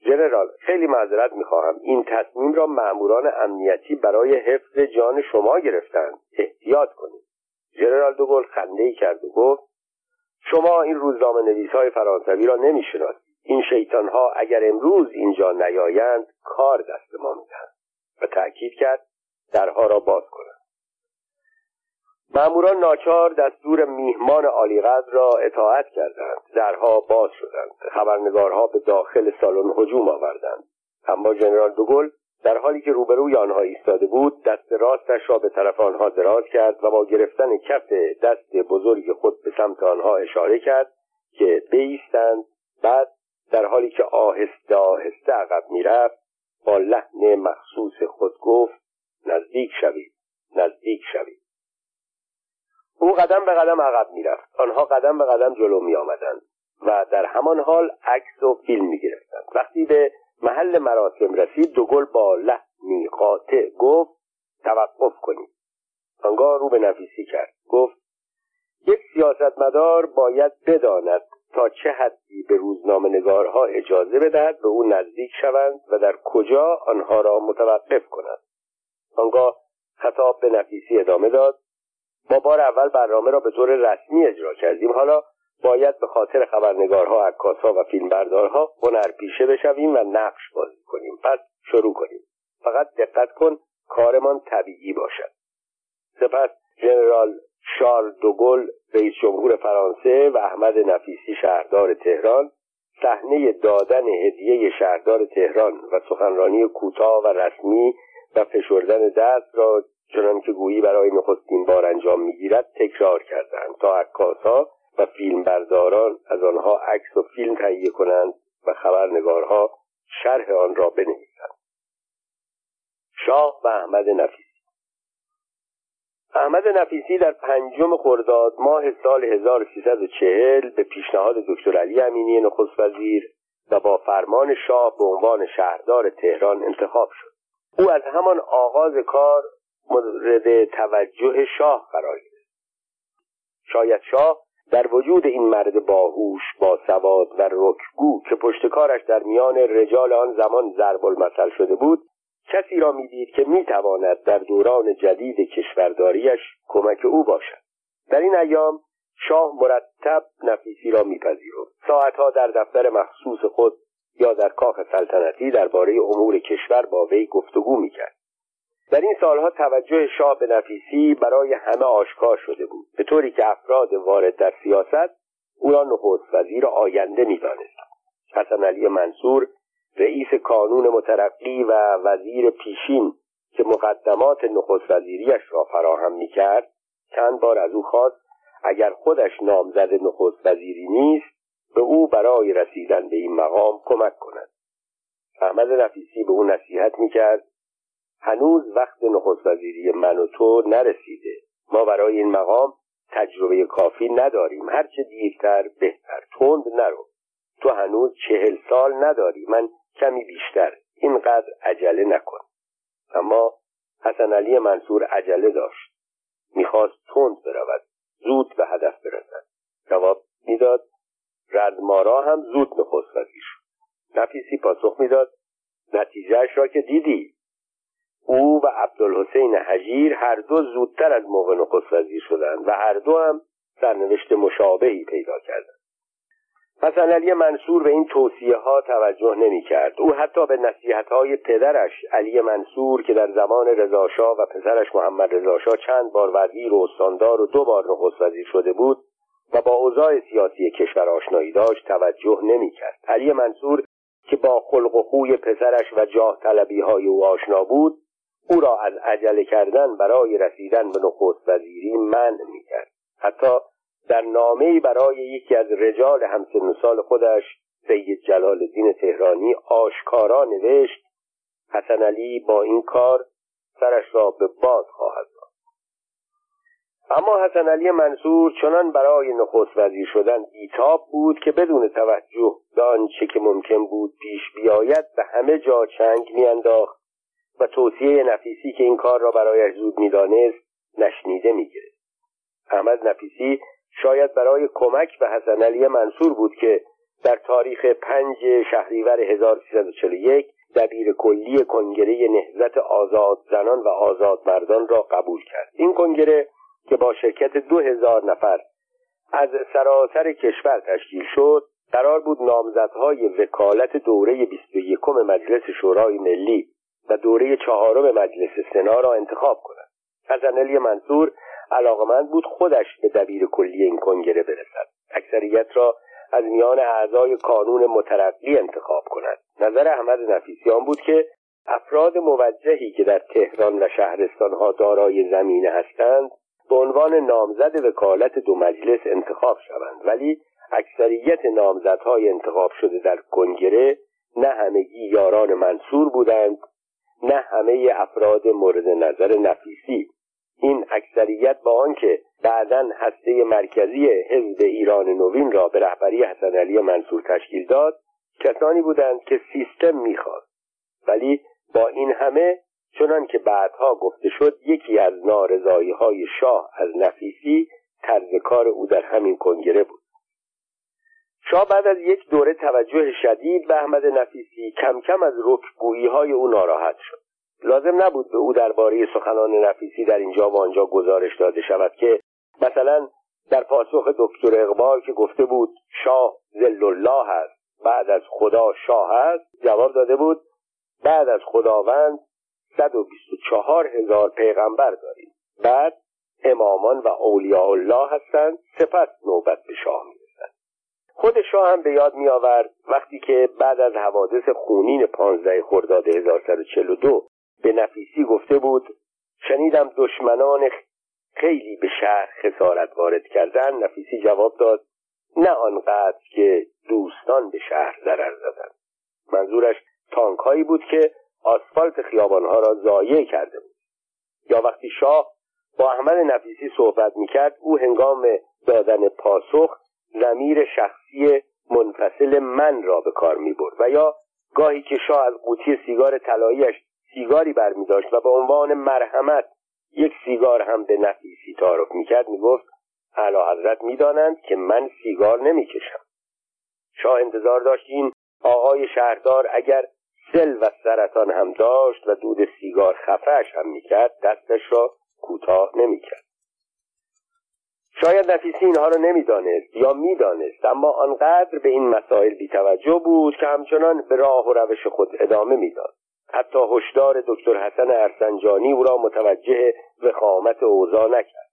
[SPEAKER 1] جنرال خیلی معذرت می‌خواهم. این تصمیم را مأموران امنیتی برای حفظ جان شما گرفتند. احتیاط کنید. جنرال دوگل خنده ای کرد و گفت شما این روزنامه نویس های فرانسوی را نمی‌شناسید. این شیطان ها اگر امروز اینجا نیایند کار دست ما می‌دهند. و تأکید کرد درها را باز کنند. ماموران ناچار دستور میهمان عالیقدر را اطاعت کردند. درها باز شدند. خبرنگارها به داخل سالن هجوم آوردند. اما ژنرال دوگل در حالی که روبروی آنها ایستاده بود دست راستش را به طرف آنها دراز کرد و با گرفتن کف دست بزرگ خود به سمت آنها اشاره کرد که بیستند. بعد در حالی که آهسته آهسته عقب می‌رفت با لحن مخصوص خود گفت نزدیک شوید نزدیک شوید. او قدم به قدم عقب می‌رفت. آنها قدم به قدم جلو می آمدند و در همان حال عکس و فیلم می گرفتند وقتی به محل مراسم رسید دوگل با لحنی قاطع گفت توقف کنید. آنگاه رو به نفیسی کرد. گفت یک سیاستمدار باید بداند تا چه حدی به روزنامه نگارها اجازه بدهد به او نزدیک شوند و در کجا آنها را متوقف کنند. آنگاه خطاب به نفیسی ادامه داد ما بار اول برنامه را به طور رسمی اجرا کردیم. حالا باید به خاطر خبرنگارها عکاسها و فیلمبردارها هنرپیشه بشویم و نقش بازی کنیم. پس شروع کنیم. فقط دقت کن کارمان طبیعی باشد. سپس ژنرال شارل دوگل رئیس جمهور فرانسه و احمد نفیسی شهردار تهران. صحنه دادن هدیه شهردار تهران و سخنرانی کوتاه و رسمی و فشردن دست را چنان که گویی برای نخستین بار انجام می‌گیرد تکرار کردند تا عکاسها و فیلمبرداران از آنها عکس و فیلم تهیه کنند و خبرنگارها شرح آن را بنویسند. شاه و احمد نفیسی احمد نفیسی در پنجم خرداد ماه سال 1340 به پیشنهاد دکتر علی امینی نخست وزیر و با فرمان شاه به عنوان شهردار تهران انتخاب شد. او از همان آغاز کار مورد توجه شاه قرار گرفت. شاید شاه در وجود این مرد باهوش با سواد و رکگو که پشتکارش در میان رجال آن زمان ضرب المثل شده بود کسی را می‌دید که می‌تواند در دوران جدید کشورداریش کمک او باشد. در این ایام شاه مرتب نفیسی را میپذیرفت. ساعتها در دفتر مخصوص خود یا در کاخ سلطنتی درباره امور کشور با وی گفتگو می‌کرد. در این سالها توجه شاه به نفیسی برای همه آشکار شده بود به طوری که افراد وارد در سیاست او را نخست وزیر آینده می‌دانست. حسن علی منصور رئیس کانون مترقی و وزیر پیشین که مقدمات نخست وزیریش را فراهم می‌کرد چند بار از او خواست اگر خودش نامزد نخست وزیری نیست به او برای رسیدن به این مقام کمک کند. احمد نفیسی به او نصیحت می‌کرد هنوز وقت نخست وزیری من و تو نرسیده. ما برای این مقام تجربه کافی نداریم. هرچه دیرتر بهتر. تند نرو. تو هنوز چهل سال نداری. من کمی بیشتر. اینقدر عجله نکن. اما حسن علی منصور عجله داشت. می‌خواست تند برود. زود به هدف برسد. جواب می‌داد. ردمارا هم زود نخست وزیر نفیسی پاسخ می‌داد. نتیجهش را که دیدی. او و عبدالحسین حجیر هر دو زودتر از موقع نخست وزیر شدند و هر دو هم سرنوشت مشابهی پیدا کردند حسن علی منصور به این توصیه ها توجه نمی کرد. او حتی به نصیحت های پدرش علی منصور که در زمان رضاشاه و پسرش محمد رضاشاه چند بار وزیر و استاندار و دو بار نخست وزیر شده بود و با اوضاع سیاسی کشور آشنایی داشت توجه نمی کرد. علی منصور که با خلق و خوی پسرش و جاه طلبی های او آشنا بود او را از عجله کردن برای رسیدن به نخست وزیری منع می کرد. حتی در نامه برای یکی از رجال همسن سال خودش سید جلال الدین تهرانی آشکارا نوشت حسن علی با این کار سرش را به باد خواهد داد اما حسن علی منصور چنان برای نخست وزیر شدن بیتاب بود که بدون توجه به آنچه که ممکن بود پیش بیاید به همه جا چنگ میانداخت توصیه نفیسی که این کار را برایش زود می‌دانست نشنیده می‌گرفت. احمد نفیسی شاید برای کمک به حسن علی منصور بود که در تاریخ پنج شهریور 1341 دبیر کلی کنگره نهزت آزاد زنان و آزاد مردان را قبول کرد. این کنگره که با شرکت دو هزار نفر از سراسر کشور تشکیل شد قرار بود نامزدهای وکالت دوره 21 مجلس شورای ملی و دوره چهارم مجلس سنا را انتخاب کند. حسن منصور علاقمند بود خودش به دبیر کلی این کنگره برسد. اکثریت را از میان اعضای کانون مترقی انتخاب کند. نظر احمد نفیسیان بود که افراد موجهی که در تهران و شهرستانها دارای زمینه هستند به عنوان نامزد وکالت دو مجلس انتخاب شوند. ولی اکثریت نامزدهای انتخاب شده در کنگره نه همگی یاران منصور بودند نه همه افراد مورد نظر نفیسی. این اکثریت با آنکه بعدا هسته مرکزی حزب ایران نوین را به رهبری حسن علی منصور تشکیل داد کسانی بودند که سیستم می‌خواست. ولی با این همه چنان که بعدها گفته شد یکی از نارضایی های شاه از نفیسی طرز کار او در همین کنگره بود. شاه بعد از یک دوره توجه شدید به احمد نفیسی کم کم از رکگویی های او ناراحت شد. لازم نبود به او درباره سخنان نفیسی در اینجا و آنجا گزارش داده شود که مثلا در پاسخ دکتر اقبال که گفته بود شاه زل الله است بعد از خدا شاه است جواب داده بود بعد از خداوند 124 هزار پیغمبر داریم. بعد امامان و اولیاء الله هستند سپس نوبت به شاه خود شاه هم به یاد می آورد وقتی که بعد از حوادث خونین 15 خرداد 1142 به نفیسی گفته بود شنیدم دشمنان خیلی به شهر خسارت وارد کردن نفیسی جواب داد نه آنقدر که دوستان به شهر ضرر زدند. منظورش تانک هایی بود که آسفالت خیابانها را ضایع کرده بود. یا وقتی شاه با احمد نفیسی صحبت می‌کرد او هنگام دادن پاسخ زمیر شخصی منفصل من را به کار می برد و یا گاهی که شاه از قوطی سیگار طلاییش سیگاری برمی داشت و به عنوان مرحمت یک سیگار هم به نفیسی تعارف می کرد می گفت اعلی حضرت می دانند که من سیگار نمی کشم. شاه انتظار داشت این آقای شهردار اگر سل و سرطان هم داشت و دود سیگار خفهش هم می‌کرد دستش را کوتاه نمی‌کرد شاید نفیسی اینها را نمی‌دانست یا می‌دانست اما آنقدر به این مسائل بیتوجه بود که همچنان به راه و روش خود ادامه می‌داد. حتی هشدار دکتر حسن ارسنجانی او را متوجه وخامت اوضاع نکرد.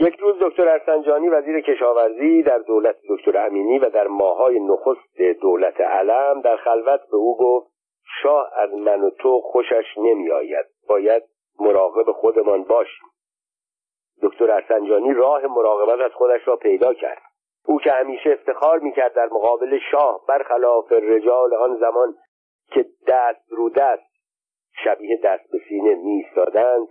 [SPEAKER 1] یک روز دکتر ارسنجانی وزیر کشاورزی در دولت دکتر امینی و در ماهای نخست دولت علم در خلوت به او گفت شاه از من و تو خوشش نمی آید باید مراقب خودمان باشیم. دکتر ارسنجانی راه مراقبت از خودش را پیدا کرد. او که همیشه افتخار می‌کرد در مقابل شاه برخلاف رجال آن زمان که دست رو دست شبیه دست به سینه میستادند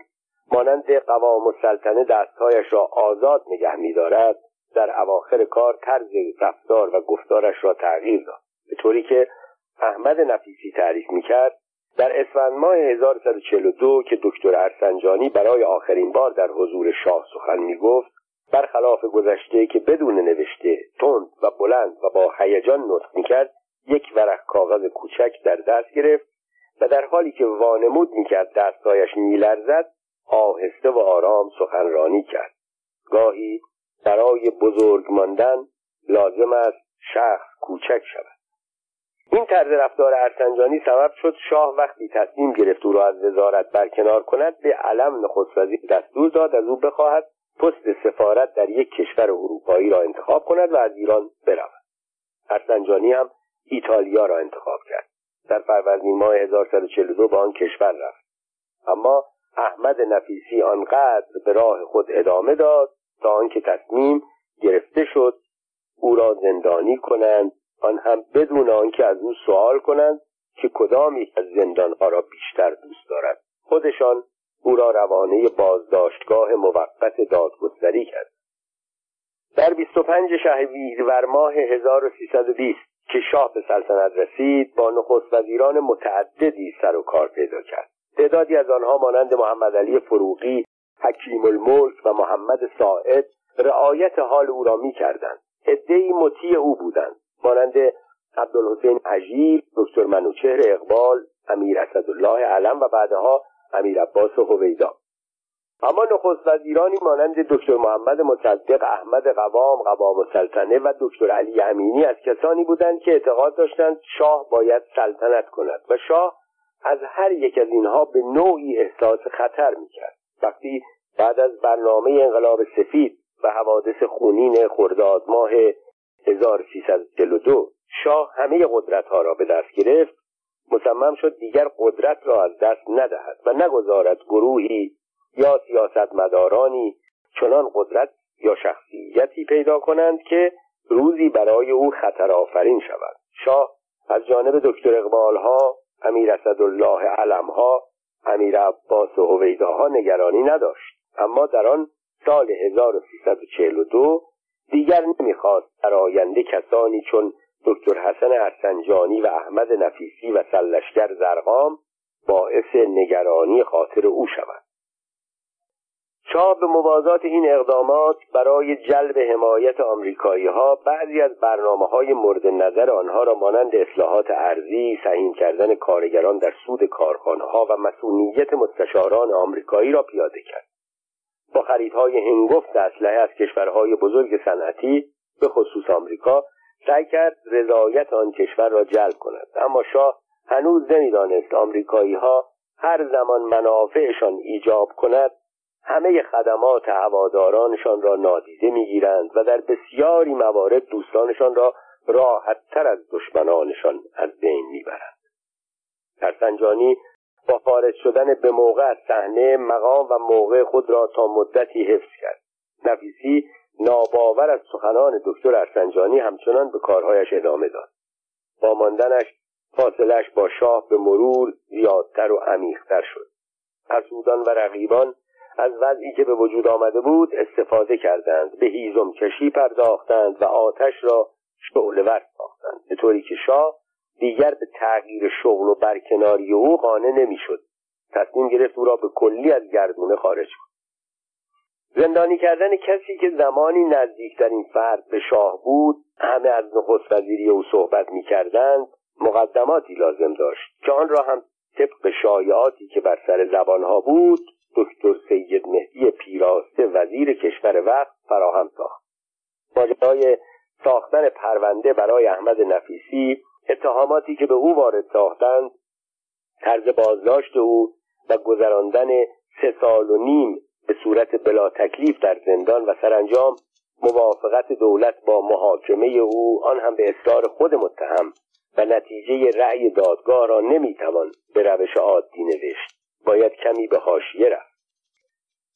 [SPEAKER 1] مانند قوام السلطنه دستهایش را آزاد نگه میدارد در اواخر کار طرز رفتار و گفتارش را تغییر داد. به طوری که احمد نفیسی تعریف می‌کرد در اسفند ماه 1142 که دکتر ارسنجانی برای آخرین بار در حضور شاه سخن می‌گفت برخلاف گذشته که بدون نوشته تند و بلند و با هیجان نطق می‌کرد یک ورق کاغذ کوچک در دست گرفت و در حالی که وانمود می‌کرد دستهایش میلرزد آهسته و آرام سخنرانی کرد. گاهی برای بزرگ ماندن لازم است شخص کوچک شود. این طرز رفتار ارسنجانی سبب شد شاه وقتی تصمیم گرفت او را از وزارت برکنار کند به علم نخست وزیر دستور داد از او بخواهد پست سفارت در یک کشور اروپایی را انتخاب کند و از ایران برود. ارسنجانی هم ایتالیا را انتخاب کرد. در فروردین ماه 1142 به آن کشور رفت. اما احمد نفیسی آنقدر به راه خود ادامه داد تا آنکه تصمیم گرفته شد او را زندانی کنند آن هم بدون آنکه از او سوال کنند که کدامی از زندانها را بیشتر دوست دارد. خودشان او را روانه بازداشتگاه موقت دادگستری کرد. در 25 شهریور ماه 1320 که شاه به سلطنت رسید با نخست وزیران متعددی سر و کار پیدا کرد. تعدادی از آنها مانند محمد علی فروغی حکیم الملک و محمد ساعد رعایت حال او را می کردند عدهای مطیع او بودند. مانند عبدالحسین عجیب دکتر منوچهر اقبال امیر اسدالله علم و بعدها امیر عباس هویدا. اما نخست وزیرانی مانند دکتر محمد مصدق احمد قوام قوام السلطنه و دکتر علی امینی از کسانی بودند که اعتقاد داشتند شاه باید سلطنت کند و شاه از هر یک از اینها به نوعی احساس خطر می‌کرد. وقتی بعد از برنامه انقلاب سفید و حوادث خونین خرداد ماه 1342 شاه همه قدرت ها را به دست گرفت مصمم شد دیگر قدرت را از دست ندهد و نگذارد گروهی یا سیاستمدارانی چنان قدرت یا شخصیتی پیدا کنند که روزی برای او خطر آفرین شود. شاه از جانب دکتر اقبال ها امیر اسدالله علمها امیر عباس و هویداها نگرانی نداشت. اما در آن سال 1342 دیگر نمی‌خواست در آینده کسانی چون دکتر حسن ارسنجانی و احمد نفیسی و سلشگر زرقام باعث نگرانی خاطر او شود شاه به موازات این اقدامات برای جلب حمایت آمریکایی ها بعضی از برنامه های مورد نظر آنها را مانند اصلاحات ارزی سهیم کردن کارگران در سود کارخانه ها و مسئولیت مستشاران آمریکایی را پیاده کرد. با خریدهای هنگفت اسلحه از کشورهای بزرگ صنعتی به خصوص آمریکا سعی کرد رضایت آن کشور را جلب کند. اما شاه هنوز نمی‌دانست آمریکایی ها هر زمان منافعشان ایجاب کند همه خدمات هوادارانشان را نادیده می‌گیرند و در بسیاری موارد دوستانشان را راحتتر از دشمنانشان از بین می‌برند. سنجانی با خارج شدن به موقع از صحنه مقام و موقع خود را تا مدتی حفظ کرد. نفیسی ناباور از سخنان دکتر ارسنجانی همچنان به کارهایش ادامه داد. با ماندنش فاصلش با شاه به مرور زیادتر و عمیقتر شد. حسودان و رقیبان از وضعی که به وجود آمده بود استفاده کردند به هیزم کشی پرداختند و آتش را شعلور ساختند. به طوری که شاه دیگر به تغییر شغل و برکناری او قانع نمی‌شد. تصمیم گرفت او را به کلی از گردونه خارج کند. زندانی کردن کسی که زمانی نزدیکترین فرد به شاه بود همه از نخست وزیری او صحبت می‌کردند مقدماتی لازم داشت که آن را هم طبق شایعاتی که بر سر زبانها بود دکتر سید مهدی پیراسته وزیر کشور وقت فراهم ساخت. ماجرای ساختن پرونده برای احمد نفیسی اتهاماتی که به او وارد ساختند طرز بازداشت او و گذراندن سه سال و نیم به صورت بلا تکلیف در زندان و سرانجام موافقت دولت با محاکمه او آن هم به اصرار خود متهم و نتیجه رأی دادگاه را نمی‌توان به روش عادی نوشت. باید کمی به حاشیه رفت.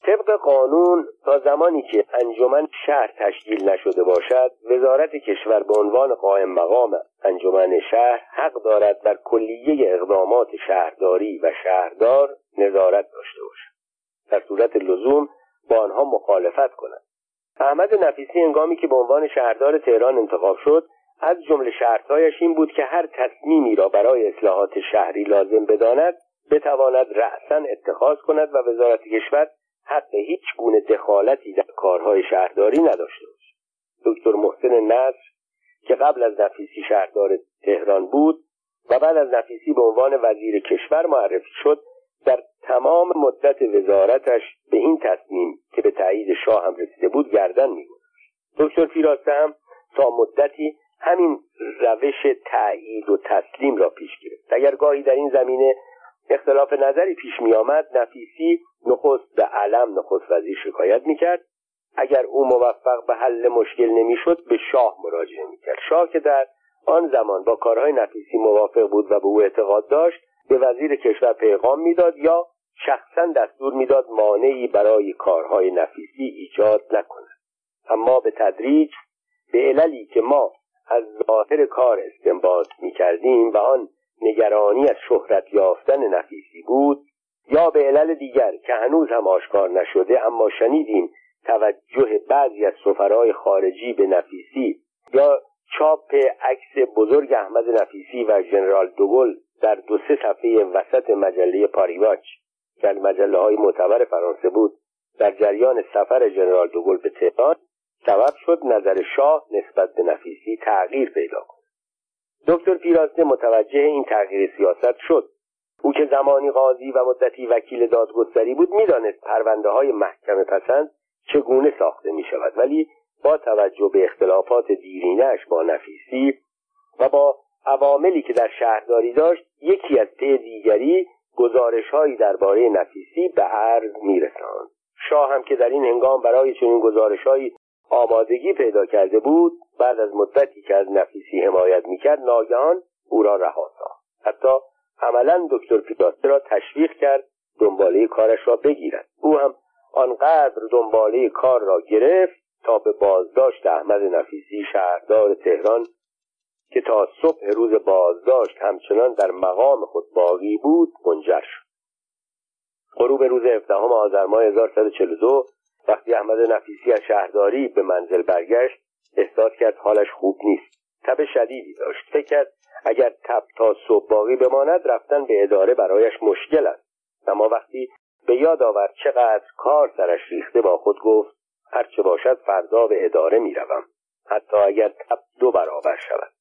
[SPEAKER 1] طبق قانون تا زمانی که انجمن شهر تشکیل نشده باشد وزارت کشور به عنوان قائم مقام انجمن شهر حق دارد بر کلیه اقدامات شهرداری و شهردار نظارت داشته باشد. در صورت لزوم با آنها مخالفت کند. احمد نفیسی انگامی که به عنوان شهردار تهران انتخاب شد از جمله شرطهایش این بود که هر تصمیمی را برای اصلاحات شهری لازم بداند بتواند رأسا اتخاذ کند و وزارت کشور حق هیچ گونه دخالتی در کارهای شهرداری نداشته باشد دکتر محسن نصر که قبل از نفیسی شهردار تهران بود و بعد از نفیسی به عنوان وزیر کشور معرفی شد در تمام مدت وزارتش به این تصمیم که به تایید شاه هم رسیده بود گردن میگذاشت. دکتر فیراسته هم تا مدتی همین روش تایید و تسلیم را پیش گرفت. اگر گاهی در این زمینه اختلاف نظری پیش می آمد نفیسی نخست به علم نخست وزیر شکایت می کرد اگر او موفق به حل مشکل نمی‌شد به شاه مراجعه می‌کرد. شاه که در آن زمان با کارهای نفیسی موافق بود و به او اعتقاد داشت به وزیر کشور پیغام می‌داد یا شخصا دستور می‌داد مانعی برای کارهای نفیسی ایجاد نکند. اما به تدریج به عللی که ما از ظاهر کار استنباط می‌کردیم و آن نگرانی از شهرت یافتن نفیسی بود یا به علل دیگر که هنوز هم آشکار نشده اما شنیدیم توجه بعضی از سفرهای خارجی به نفیسی یا چاپ عکس بزرگ احمد نفیسی و ژنرال دوگل در دو سه صفحه وسط مجله پاریواچ که از مجله های معتبر فرانسه بود در جریان سفر ژنرال دوگل به تهران سبب شد نظر شاه نسبت به نفیسی تغییر پیدا کند. دکتر پیراسته متوجه این تغییر سیاست شد. او که زمانی قاضی و مدتی وکیل دادگستری بود می‌دانست پرونده های محکمه پسند چگونه ساخته می شود ولی با توجه به اختلافات دیرینش با نفیسی و با عواملی که در شهرداری داشت یکی از پی دیگری گزارش هایی درباره نفیسی به عرض میرساند. شاه هم که در این هنگام برای چنین گزارش آمادگی پیدا کرده بود بعد از مدتی که از نفیسی حمایت می‌کرد ناگهان او را رها ساخت. حتی عملا دکتر پیراسته را تشویق کرد دنباله کارش را بگیرد. او هم آنقدر دنباله کار را گرفت تا به بازداشت احمد نفیسی شهردار تهران که تا صبح روز بازداشت همچنان در مقام خود باقی بود منجر شد. غروب روز 17 آذر ماه 1142 وقتی احمد نفیسی از شهرداری به منزل برگشت احساس کرد حالش خوب نیست. تب شدیدی داشت. فکر کرد اگر تب تا صبح باقی بماند رفتن به اداره برایش مشکل است. اما وقتی به یاد آورد چقدر کار سرش ریخته با خود گفت هرچه باشد فردا به اداره می‌روم حتی اگر تب دو برابر شود.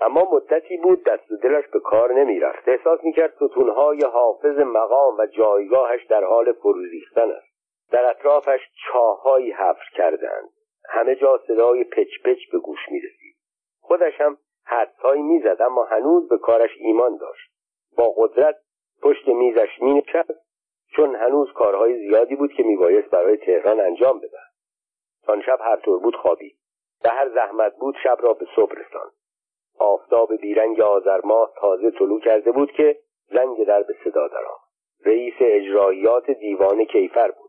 [SPEAKER 1] اما مدتی بود دست و دلش به کار نمی‌رفت احساس می‌کرد ستونهای حافظ مقام و جایگاهش در حال فروریختن است. در اطرافش چاههایی حفر کردند. همه جا صدای پچ پچ به گوش می‌رسید. خودش هم حدسهایی می‌زد اما هنوز به کارش ایمان داشت. با قدرت پشت میزش مینشست چون هنوز کارهای زیادی بود که میبایست برای تهران انجام بدهد. آن شب هر طور بود خوابی به هر زحمت بود شب را به صبح رساند. آفتاب بیرنگ آذر تازه طلوع کرده بود که زنگ در به صدا درآمد. رئیس اجرایات دیوان کیفر بود.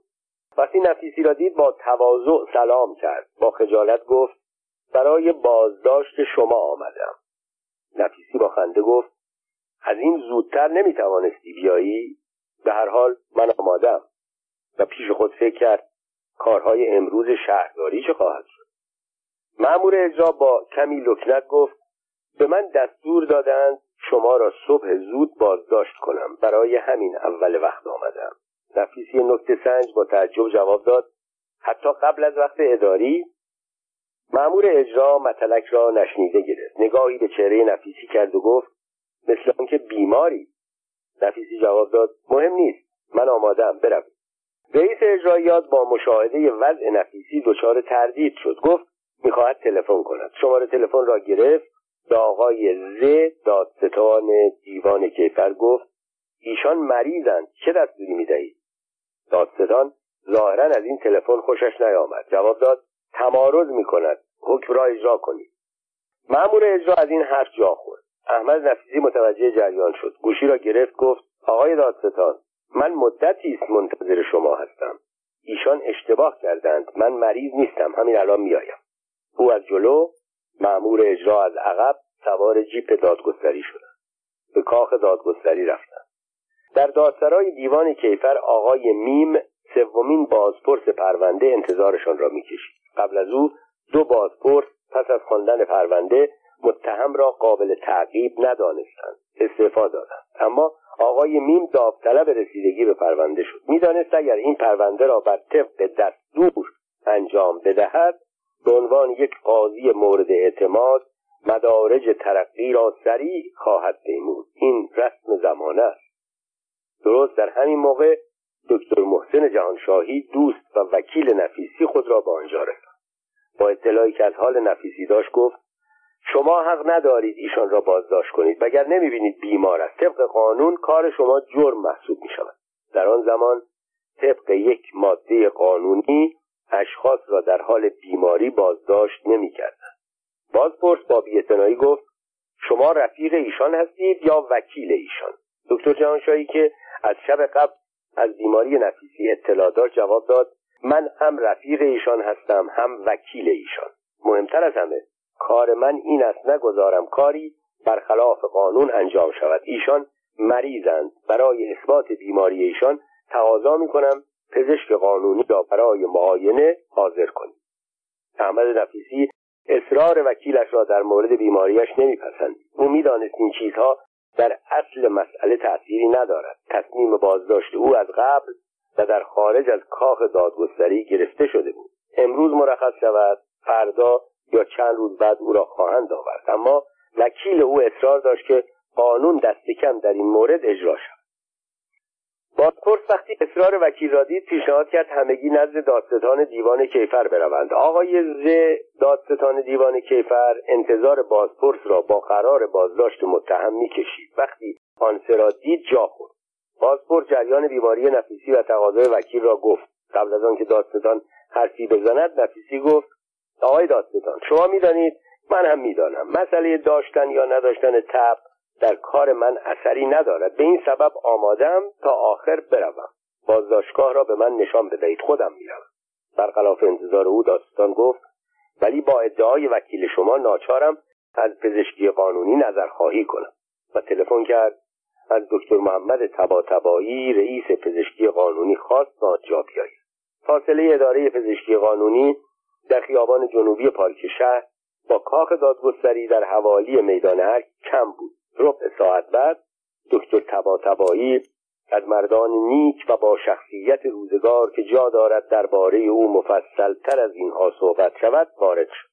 [SPEAKER 1] وقتی نفیسی را دید با تواضع سلام کرد. با خجالت گفت برای بازداشت شما آمدم. نفیسی با خنده گفت از این زودتر نمی‌توانستی بیایی؟ به هر حال من آمادم. و پیش خود فکر کرد کارهای امروز شهرداری چه خواهد شد؟ معمور اجرا با کمی لکنت گفت به من دستور دادند شما را صبح زود بازداشت کنم. برای همین اول وقت آمدم. نفیسی نکته سنج با تعجب جواب داد. حتی قبل از وقت اداری معمور اجرا متلک را نشنیده گرفت. نگاهی به چهره نفیسی کرد و گفت مثل آنکه بیماری. نفیسی جواب داد مهم نیست. من آمادم برویم رئیس اجرایات با مشاهده وضع نفیسی دچار تردید شد. گفت می‌خواهد تلفن کند. شماره تلفن را گرفت. به آقای ز. دادستان دیوان کیفر گفت ایشان مریضند. چه دستوری می‌دهید؟ دادستان ظاهرا از این تلفن خوشش نیامد. جواب داد تمارز می‌کند. حکم را اجرا کنید مأمور اجرا از این حرف جا خورد. احمد نفیسی متوجه جریان شد. گوشی را گرفت گفت آقای دادستان من مدتی است منتظر شما هستم. ایشان اشتباه کردند. من مریض نیستم. همین الان میآیم. او از جلو مأمور اجرا از عقب سوار جیپ دادگستری شدند به کاخ دادگستری رفتند. در دادسرای دیوان کیفر آقای میم سومین بازپرس پرونده انتظارشان را می‌کشید. قبل از او دو بازپرس پس از خواندن پرونده متهم را قابل تعقیب ندانستند. استعفا دادند. اما آقای میم داوطلب رسیدگی به پرونده شد. می‌دانست اگر این پرونده را بر طبق دستور انجام بدهد به عنوان یک قاضی مورد اعتماد مدارج ترقی را سریع خواهد پیمود. این رسم زمانه است. درست در همین موقع دکتر محسن جهانشاهی دوست و وکیل نفیسی خود را به آنجا رساند. با اطلاعی که از حال نفیسی داشت گفت شما حق ندارید ایشان را بازداشت کنید وگر نمی‌بینید بیمار است. طبق قانون کار شما جرم محسوب می شود در آن زمان طبق یک ماده قانونی اشخاص را در حال بیماری بازداشت نمی‌کردند. بازپرس با بیاعتنایی گفت شما رفیق ایشان هستید یا وکیل ایشان؟ دکتر جهانشاهی که از شب قبل از بیماری نفیسی اطلاع داشت جواب داد من هم رفیق ایشان هستم هم وکیل ایشان. مهمتر از همه کار من این است نگذارم کاری برخلاف قانون انجام شود. ایشان مریضند. برای اثبات بیماری ایشان تقاضا می‌کنم پزشک قانونی را برای معاینه حاضر کنید. احمد نفیسی اصرار وکیلش را در مورد بیماریش نمیپسندید. او می‌دانست این چیزها در اصل مسئله تأثیری ندارد. تصمیم بازداشت او از قبل و در خارج از کاخ دادگستری گرفته شده بود. امروز مرخص شود فردا یا چند روز بعد او را خواهند آورد. اما وکیل او اصرار داشت که قانون دست کم در این مورد اجرا شود. بازپرس وقتی اصرار وکیل را دید پیشنهاد کرد همگی نزد دادستان دیوان کیفر بروند. آقای ز دادستان دیوان کیفر انتظار بازپرس را با قرار بازداشت متهم می‌کشید. وقتی آن را دید جا خورد. بازپرس جریان بیماری نفیسی و تقاضای وکیل را گفت. قبل از آنکه دادستان حرفی بزند نفیسی گفت آقای دادستان شما می‌دانید من هم می‌دانم. مسئله داشتن یا نداشتن تب در کار من اثری ندارد. به این سبب آمادم تا آخر بروم. بازداشتگاه را به من نشان بدهید. خودم می‌روم. برخلاف انتظار او داستان گفت ولی با ادعای وکیل شما ناچارم از پزشکی قانونی نظر خواهی کنم. و تلفن کرد. از دکتر محمد تباتبایی رئیس پزشکی قانونی خواست تا جا بیاید. فاصله اداره پزشکی قانونی در خیابان جنوبی پارک شهر با کاخ دادگستری در حوالی میدان ارگ کم بود. ربع ساعت بعد دکتر تباتبایی از مردان نیک و با شخصیت روزگار که جا دارد درباره او مفصل تر از اینها صحبت شود وارد شد.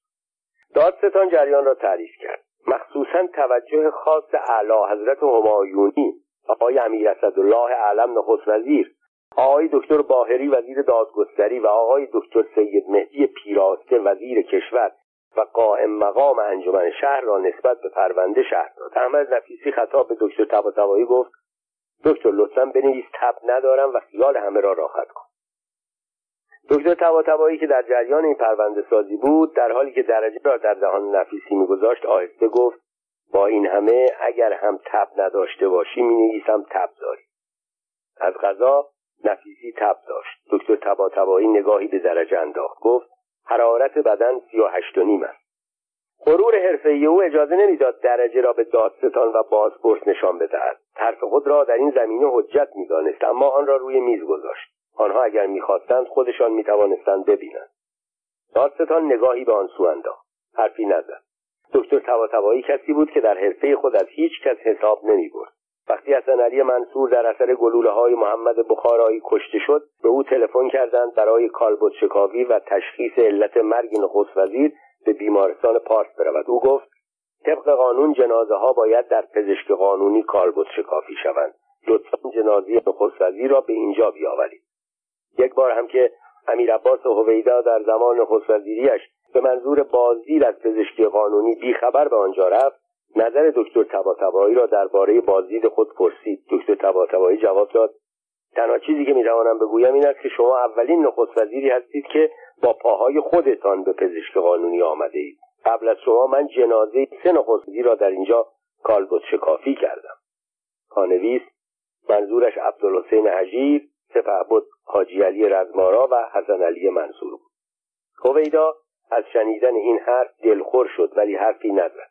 [SPEAKER 1] دادستان جریان را تعریف کرد. مخصوصا توجه خاص اعلی حضرت همایونی آقای امیر اسدالله اعلم نخست وزیر آقای دکتر باهری وزیر دادگستری و آقای دکتر سید مهدی پیراسته وزیر کشور و قائم مقام انجمن شهر را نسبت به پرونده شهر داد. احمد نفیسی خطاب به دکتر طباطبایی گفت دکتر لطفا بنویس تب ندارم و خیال همه را راحت کن. دکتر طباطبایی که در جریان این پرونده سازی بود در حالی که درجه را در دهان نفیسی میگذاشت آهسته گفت با این همه اگر هم تب نداشته باشی می نویسم تب داری. از غذا نفیسی تب داشت. دکتر طباطبایی نگاهی به درجه انداخت گفت حرارت بدن سی و هشت و نیم است. غرور حرفهای او اجازه نمی‌داد درجه را به دادستان و بازپرس نشان بدهد. حرف خود را در این زمینه حجت می‌دانست اما آن را روی میز گذاشت. آنها اگر می‌خواستند خودشان می‌توانستند ببینند. دادستان نگاهی به آن سو انداخت. حرفی نزد. دکتر طباطبایی کسی بود که در حرفه خود از هیچ کس حساب نمی برد وقتی حسن علی منصور در اثر گلوله های محمد بخارایی کشته شد به او تلفن کردند برای کالبد شکاوی و تشخیص علت مرگ نخست وزیر به بیمارستان پارس برود. او گفت طبق قانون جنازه ها باید در پزشک قانونی کالبد شکافی شوند. لطفا جنازه نخست وزیر را به اینجا بیاورید. یک بار هم که امیر عباس هویدا در زمان نخست وزیریش به منظور بازدید از پزشکی قانونی بیخبر به آنجا رفت نظر دکتر تباتبایی را درباره بازدید خود پرسید. دکتر تباتبایی جواب داد تنها چیزی که می‌توانم بگویم این است که شما اولین نخست وزیری هستید که با پاهای خودتان به پزشک قانونی آمده اید. قبل از شما من جنازه سه نخست را در اینجا کالبد شکافی کردم. پانویس منظورش عبدالحسین حجیر سپهبد حاجی علی رزمارا و حسن علی منصور بود. هویدا از شنیدن این حرف دلخور شد ولی حرفی نزد.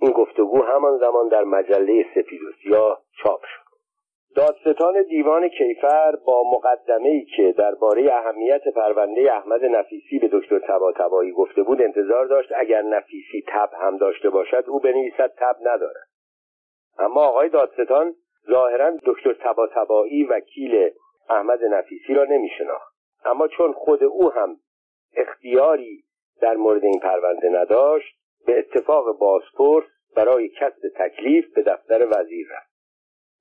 [SPEAKER 1] این گفتگو همان زمان در مجله سپید و سیاه چاپ شد. دادستان دیوان کیفر با مقدمه ای که درباره اهمیت پرونده احمد نفیسی به دکتر تباتبایی گفته بود انتظار داشت اگر نفیسی تب هم داشته باشد او بنویسد تب ندارد. اما آقای دادستان ظاهرا دکتر تباتبایی وکیل احمد نفیسی را نمیشناخت. اما چون خود او هم اختیاری در مورد این پرونده نداشت به اتفاق بازپرس برای کسب تکلیف به دفتر وزیر رفت.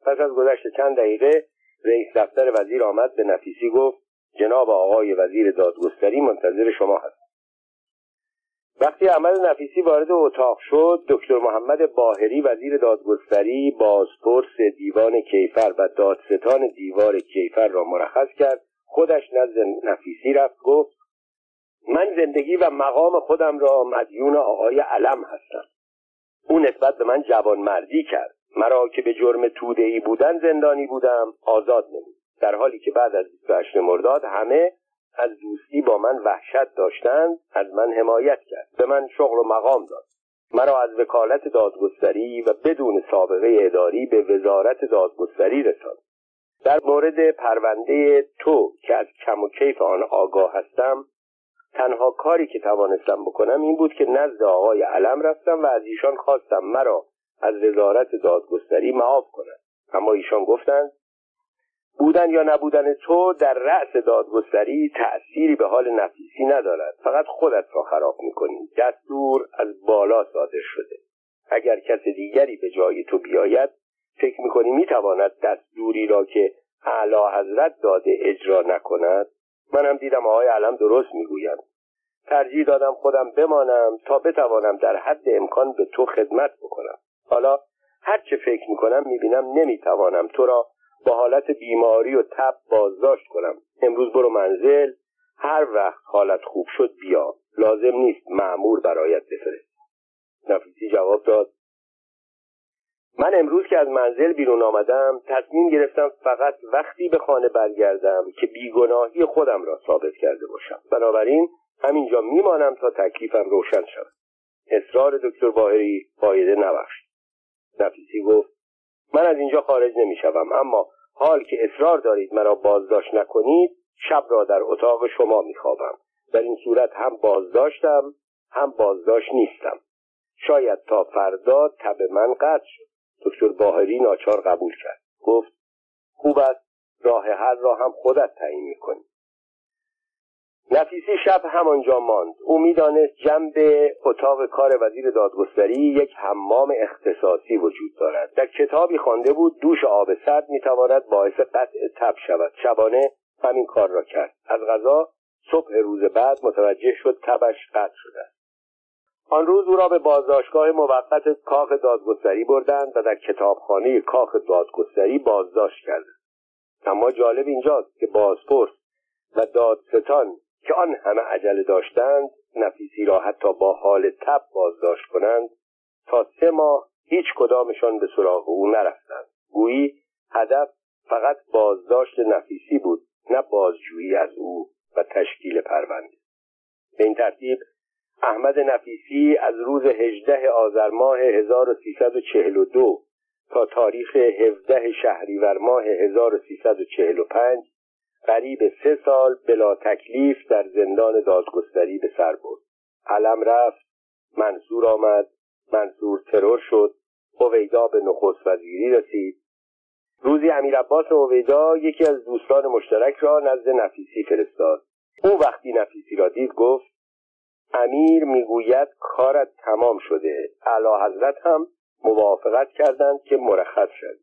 [SPEAKER 1] پس از گذشت چند دقیقه رئیس دفتر وزیر آمد به نفیسی گفت جناب آقای وزیر دادگستری منتظر شما هست وقتی احمد نفیسی وارد اتاق شد دکتر محمد باهری وزیر دادگستری بازپرس دیوان کیفر و دادستان دیوار کیفر را مرخص کرد. خودش نزد نفیسی رفت گفت من زندگی و مقام خودم را مدیون آقای علم هستم. او نسبت به من جوانمردی کرد. مرا که به جرم توده بودن زندانی بودم آزاد نمود. در حالی که بعد از 28 مرداد همه از دوستی با من وحشت داشتند از من حمایت کرد. به من شغل و مقام داد. مرا از وکالت دادگستری و بدون سابقه اداری به وزارت دادگستری رساند. در مورد پرونده تو که از کم و کیف آن آگاه هستم تنها کاری که توانستم بکنم این بود که نزد آقای علم رفتم و از ایشان خواستم مرا از وزارت دادگستری معاف کنند. اما ایشان گفتند بودن یا نبودن تو در رأس دادگستری تأثیری به حال نفیسی ندارد. فقط خودت را خراب می‌کنی. دستور از بالا صادر شده. اگر کس دیگری به جای تو بیاید فکر می‌کنی می‌تواند دستوری را که اعلی حضرت داده اجرا نکند؟ منم دیدم آقای علم درست می‌گویند ترجیح دادم خودم بمانم تا بتوانم در حد امکان به تو خدمت بکنم. حالا هر چه فکر می‌کنم می‌بینم نمی‌توانم تو را با حالت بیماری و تب بازداشت کنم. امروز برو منزل هر وقت حالت خوب شد بیا. لازم نیست معمور برایت بفرست. نفیسی جواب داد. من امروز که از منزل بیرون آمدم تصمیم گرفتم فقط وقتی به خانه برگردم که بیگناهی خودم را ثابت کرده باشم. بنابراین همینجا میمانم تا تکلیفم روشن شود. اصرار دکتر باهری فایده نبخشید. نفیسی گفت من از اینجا خارج نمی‌شوم اما حال که اصرار دارید مرا بازداشت نکنید شب را در اتاق شما میخوابم. در این صورت هم بازداشتم هم بازداشت نیستم. شاید تا فردا تب من قطع شد. دکتر باهری ناچار قبول کرد. گفت خوب است راه حل را هم خودت تعیین می‌کنی. نفیسی شب همانجا ماند. او می‌دانست جنب اتاق کار وزیر دادگستری یک حمام اختصاصی وجود دارد. در کتابی خوانده بود دوش آب سرد می‌تواند باعث قطع تب شود. شبانه همین کار را کرد. از غذا صبح روز بعد متوجه شد تبش قطع شده است. آن روز او را به بازداشتگاه موقت کاخ دادگستری بردند و در کتابخانه کاخ دادگستری بازداشت کردند. اما جالب اینجاست که بازپرس و دادستان که آن همه عجله داشتند نفیسی را حتی با حال تب بازداشت کنند تا سه ماه هیچ کدامشان به سراغ او نرفتند. گویی هدف فقط بازداشت نفیسی بود نه بازجویی از او و تشکیل پرونده. به این ترتیب احمد نفیسی از روز 18 آذر ماه 1342 تا تاریخ 17 شهریور ماه 1345 قریب سه سال بلا تکلیف در زندان دادگستری به سر برد. علم رفت منصور آمد منصور ترور شد هویدا به نخست وزیری رسید. روزی امیر عباس هویدا یکی از دوستان مشترک را نزد نفیسی فرستاد. او وقتی نفیسی را دید گفت امیر می‌گوید کارت تمام شده. اعلی حضرت هم موافقت کردند که مرخص شد.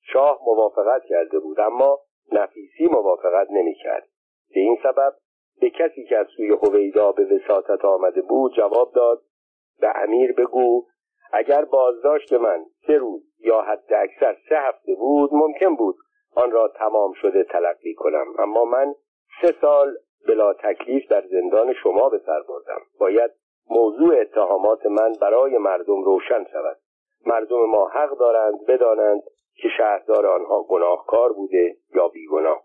[SPEAKER 1] شاه موافقت کرده بود اما نفیسی موافقت نمی‌کرد. به این سبب به کسی که از سوی هویدا به وساطت آمده بود جواب داد. به امیر بگو اگر بازداشت من سه روز یا حد اکثر سه هفته بود ممکن بود آن را تمام شده تلقی کنم. اما من سه سال بلا تکلیف در زندان شما به سر بردم باید موضوع اتهامات من برای مردم روشن شود. مردم ما حق دارند بدانند که شهردار آنها گناهکار بوده یا بیگناه.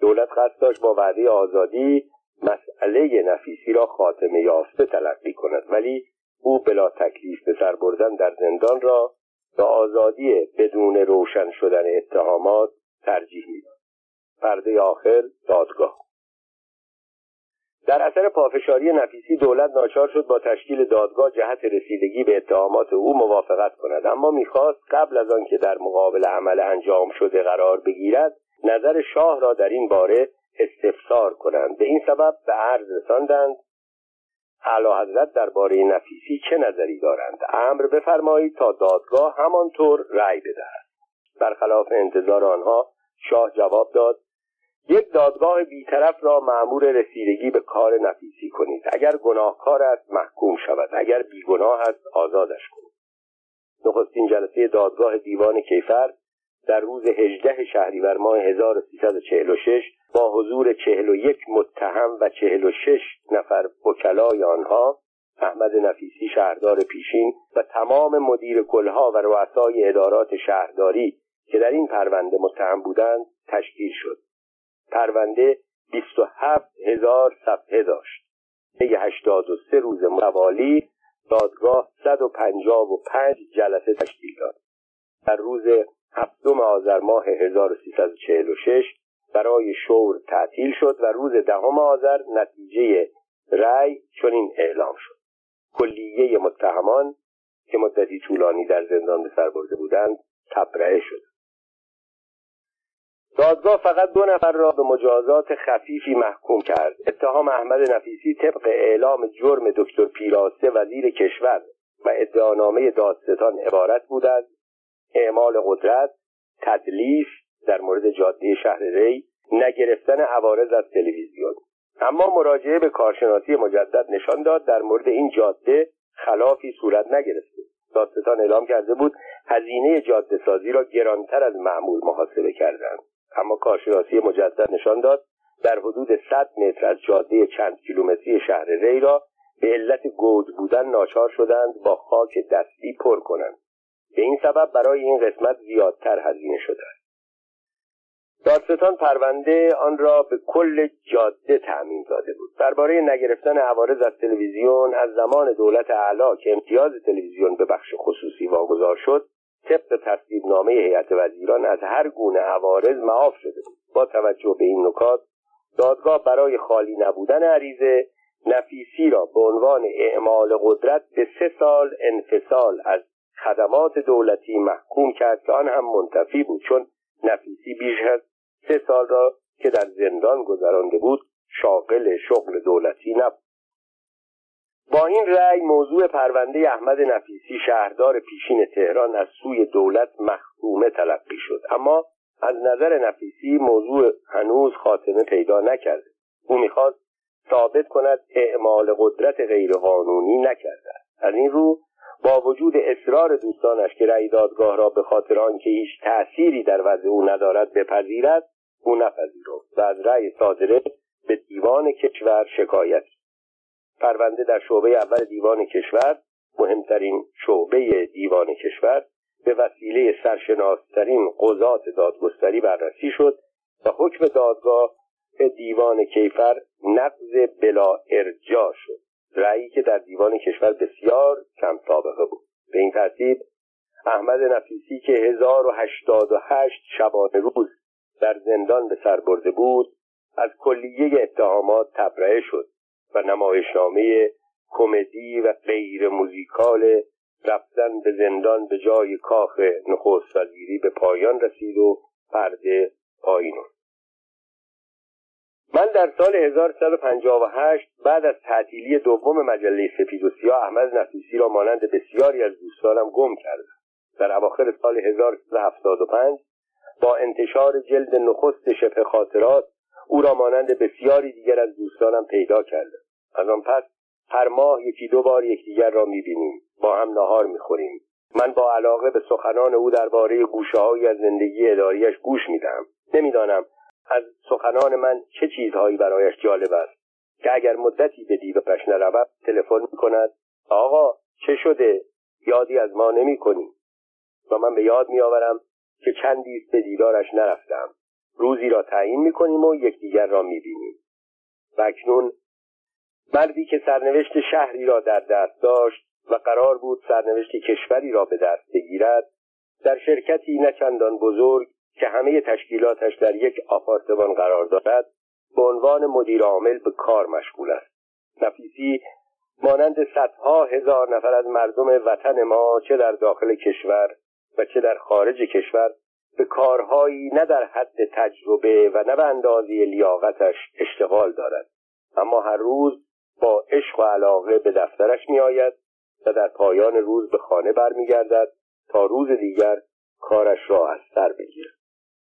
[SPEAKER 1] دولت قصد داشت با وعده آزادی مسئله نفیسی را خاتمه یافته تلقی کند ولی او بلا تکلیف به سر بردن در زندان را به آزادی بدون روشن شدن اتهامات ترجیح می‌داد. پرده آخر دادگاه. در اثر پافشاری نفیسی دولت ناچار شد با تشکیل دادگاه جهت رسیدگی به اتهامات او موافقت کند. اما می‌خواست قبل از آنکه در مقابل عمل انجام شده قرار بگیرد نظر شاه را در این باره استفسار کنند. به این سبب به عرض رساندند اعلی حضرت درباره نفیسی چه نظری دارند؟ امر بفرمایید تا دادگاه همانطور رأی بدهد. برخلاف انتظار آنها شاه جواب داد یک دادگاه بیطرف را معمور رسیدگی به کار نفیسی کنید. اگر گناهکار است محکوم شود. اگر بیگناه است آزادش کنید. نخستین جلسه دادگاه دیوان کیفر در روز 18 شهریور ماه 1346 با حضور 41 متهم و 46 نفر وکلای آنها احمد نفیسی شهردار پیشین و تمام مدیر کلها و رؤسای ادارات شهرداری که در این پرونده متهم بودند تشکیل شد. پرونده 27 هزار صفحه داشت. طی 83 روز متوالی دادگاه 155 جلسه تشکیل داد. در روز هفتم آذر ماه 1346 برای شور تعطیل شد و روز دهم آذر نتیجه رأی چنین اعلام شد. کلیه متهمان که مدتی طولانی در زندان به سر برده بودند تبرئه شد. دادگاه فقط دو نفر را به مجازات خفیفی محکوم کرد. اتهام احمد نفیسی طبق اعلام جرم دکتر پیراسته وزیر کشور و ادعانامه دادستان عبارت بودند. اعمال قدرت تدلیس در مورد جاده شهر ری نگرفتن عوارض از تلویزیون. اما مراجعه به کارشناسی مجدد نشان داد در مورد این جاده خلافی صورت نگرفته. دادستان اعلام کرده بود هزینه جاده سازی را گرانتر از معمول محاسبه کردند. اما کارشناسی مجدد نشان داد در حدود 100 متر از جاده چند کیلومتری شهر ری را به علت گود بودن ناچار شدند با خاک دستی پر کنند. به این سبب برای این قسمت زیادتر هزینه شده است. دادستان پرونده آن را به کل جاده تعمین داده بود. درباره نگرفتن عوارض از تلویزیون از زمان دولت اعلی که امتیاز تلویزیون به بخش خصوصی واگذار شد طبق تصویب نامه هیئت وزیران از هر گونه عوارض معاف شده بود. با توجه به این نکات دادگاه برای خالی نبودن عریضه نفیسی را به عنوان اعمال قدرت به سه سال انفصال از خدمات دولتی محکوم کرد آن هم منتفی بود. چون نفیسی بیش از سه سال را که در زندان گذرانده بود شاغل شغل دولتی نبود. با این رأی موضوع پرونده احمد نفیسی شهردار پیشین تهران از سوی دولت محکومه تلقی شد. اما از نظر نفیسی موضوع هنوز خاتمه پیدا نکرده. او می‌خواست ثابت کند اعمال قدرت غیرقانونی نکرده از این رو با وجود اصرار دوستانش که رأی دادگاه را به خاطر آنکه هیچ تأثیری در وضع او ندارد بپذیرد او نپذیرفت و از رأی صادره به دیوان کشور شکایت پرونده در شعبه اول دیوان کشور مهمترین شعبه دیوان کشور به وسیله سرشناسترین قضات دادگستری بررسی شد و حکم دادگاه به دیوان کیفر نقض بلا ارجا شد. رأیی که در دیوان کشور بسیار کم سابقه بود. به این ترتیب احمد نفیسی که 1088 شبانه روز در زندان به سر برده بود از کلیه اتهامات تبرئه شد. و نمایشنامه کمدی و غیر موزیکال رفتن به زندان به جای کاخ نخست وزیری به پایان رسید و پرده پایین من در سال 1358 بعد از تعطیلی دوم مجله سپید و سیاه احمد نفیسی را مانند بسیاری از دوستانم گم کردم. در اواخر سال 1375 با انتشار جلد نخست شبه خاطرات او را مانند بسیاری دیگر از دوستانم پیدا کردم. از آن پس هر ماه یکی دو بار یکدیگر را می‌بینیم. با هم نهار می‌خوریم. من با علاقه به سخنان او درباره گوشههایی از زندگی اداریش گوش می‌دهم. نمی‌دانم از سخنان من چه چیزهایی برایش جالب است. که اگر مدتی به دیدارش نرود تلفن می‌کند. آقا چه شده؟ یادی از ما نمی و من به یاد میآورم که چندی به دیدارش نرفتم. روزی را تعیین می‌کنیم و یکدیگر را می‌بینیم. و اکنون مردی که سرنوشت شهری را در دست داشت و قرار بود سرنوشت کشوری را به دست بگیرد در شرکتی نه بزرگ که همه تشکیلاتش در یک آپارتمان قرار دارد به عنوان مدیر عامل به کار مشغول است. نفیسی مانند صدها هزار نفر از مردم وطن ما چه در داخل کشور و چه در خارج کشور به کارهایی نه در حد تجربه و نه به اندازه لیاقتش اشتغال دارد. اما هر روز با عشق و علاقه به دفترش می آید و در پایان روز به خانه برمیگردد تا روز دیگر کارش را از سر بگیرد.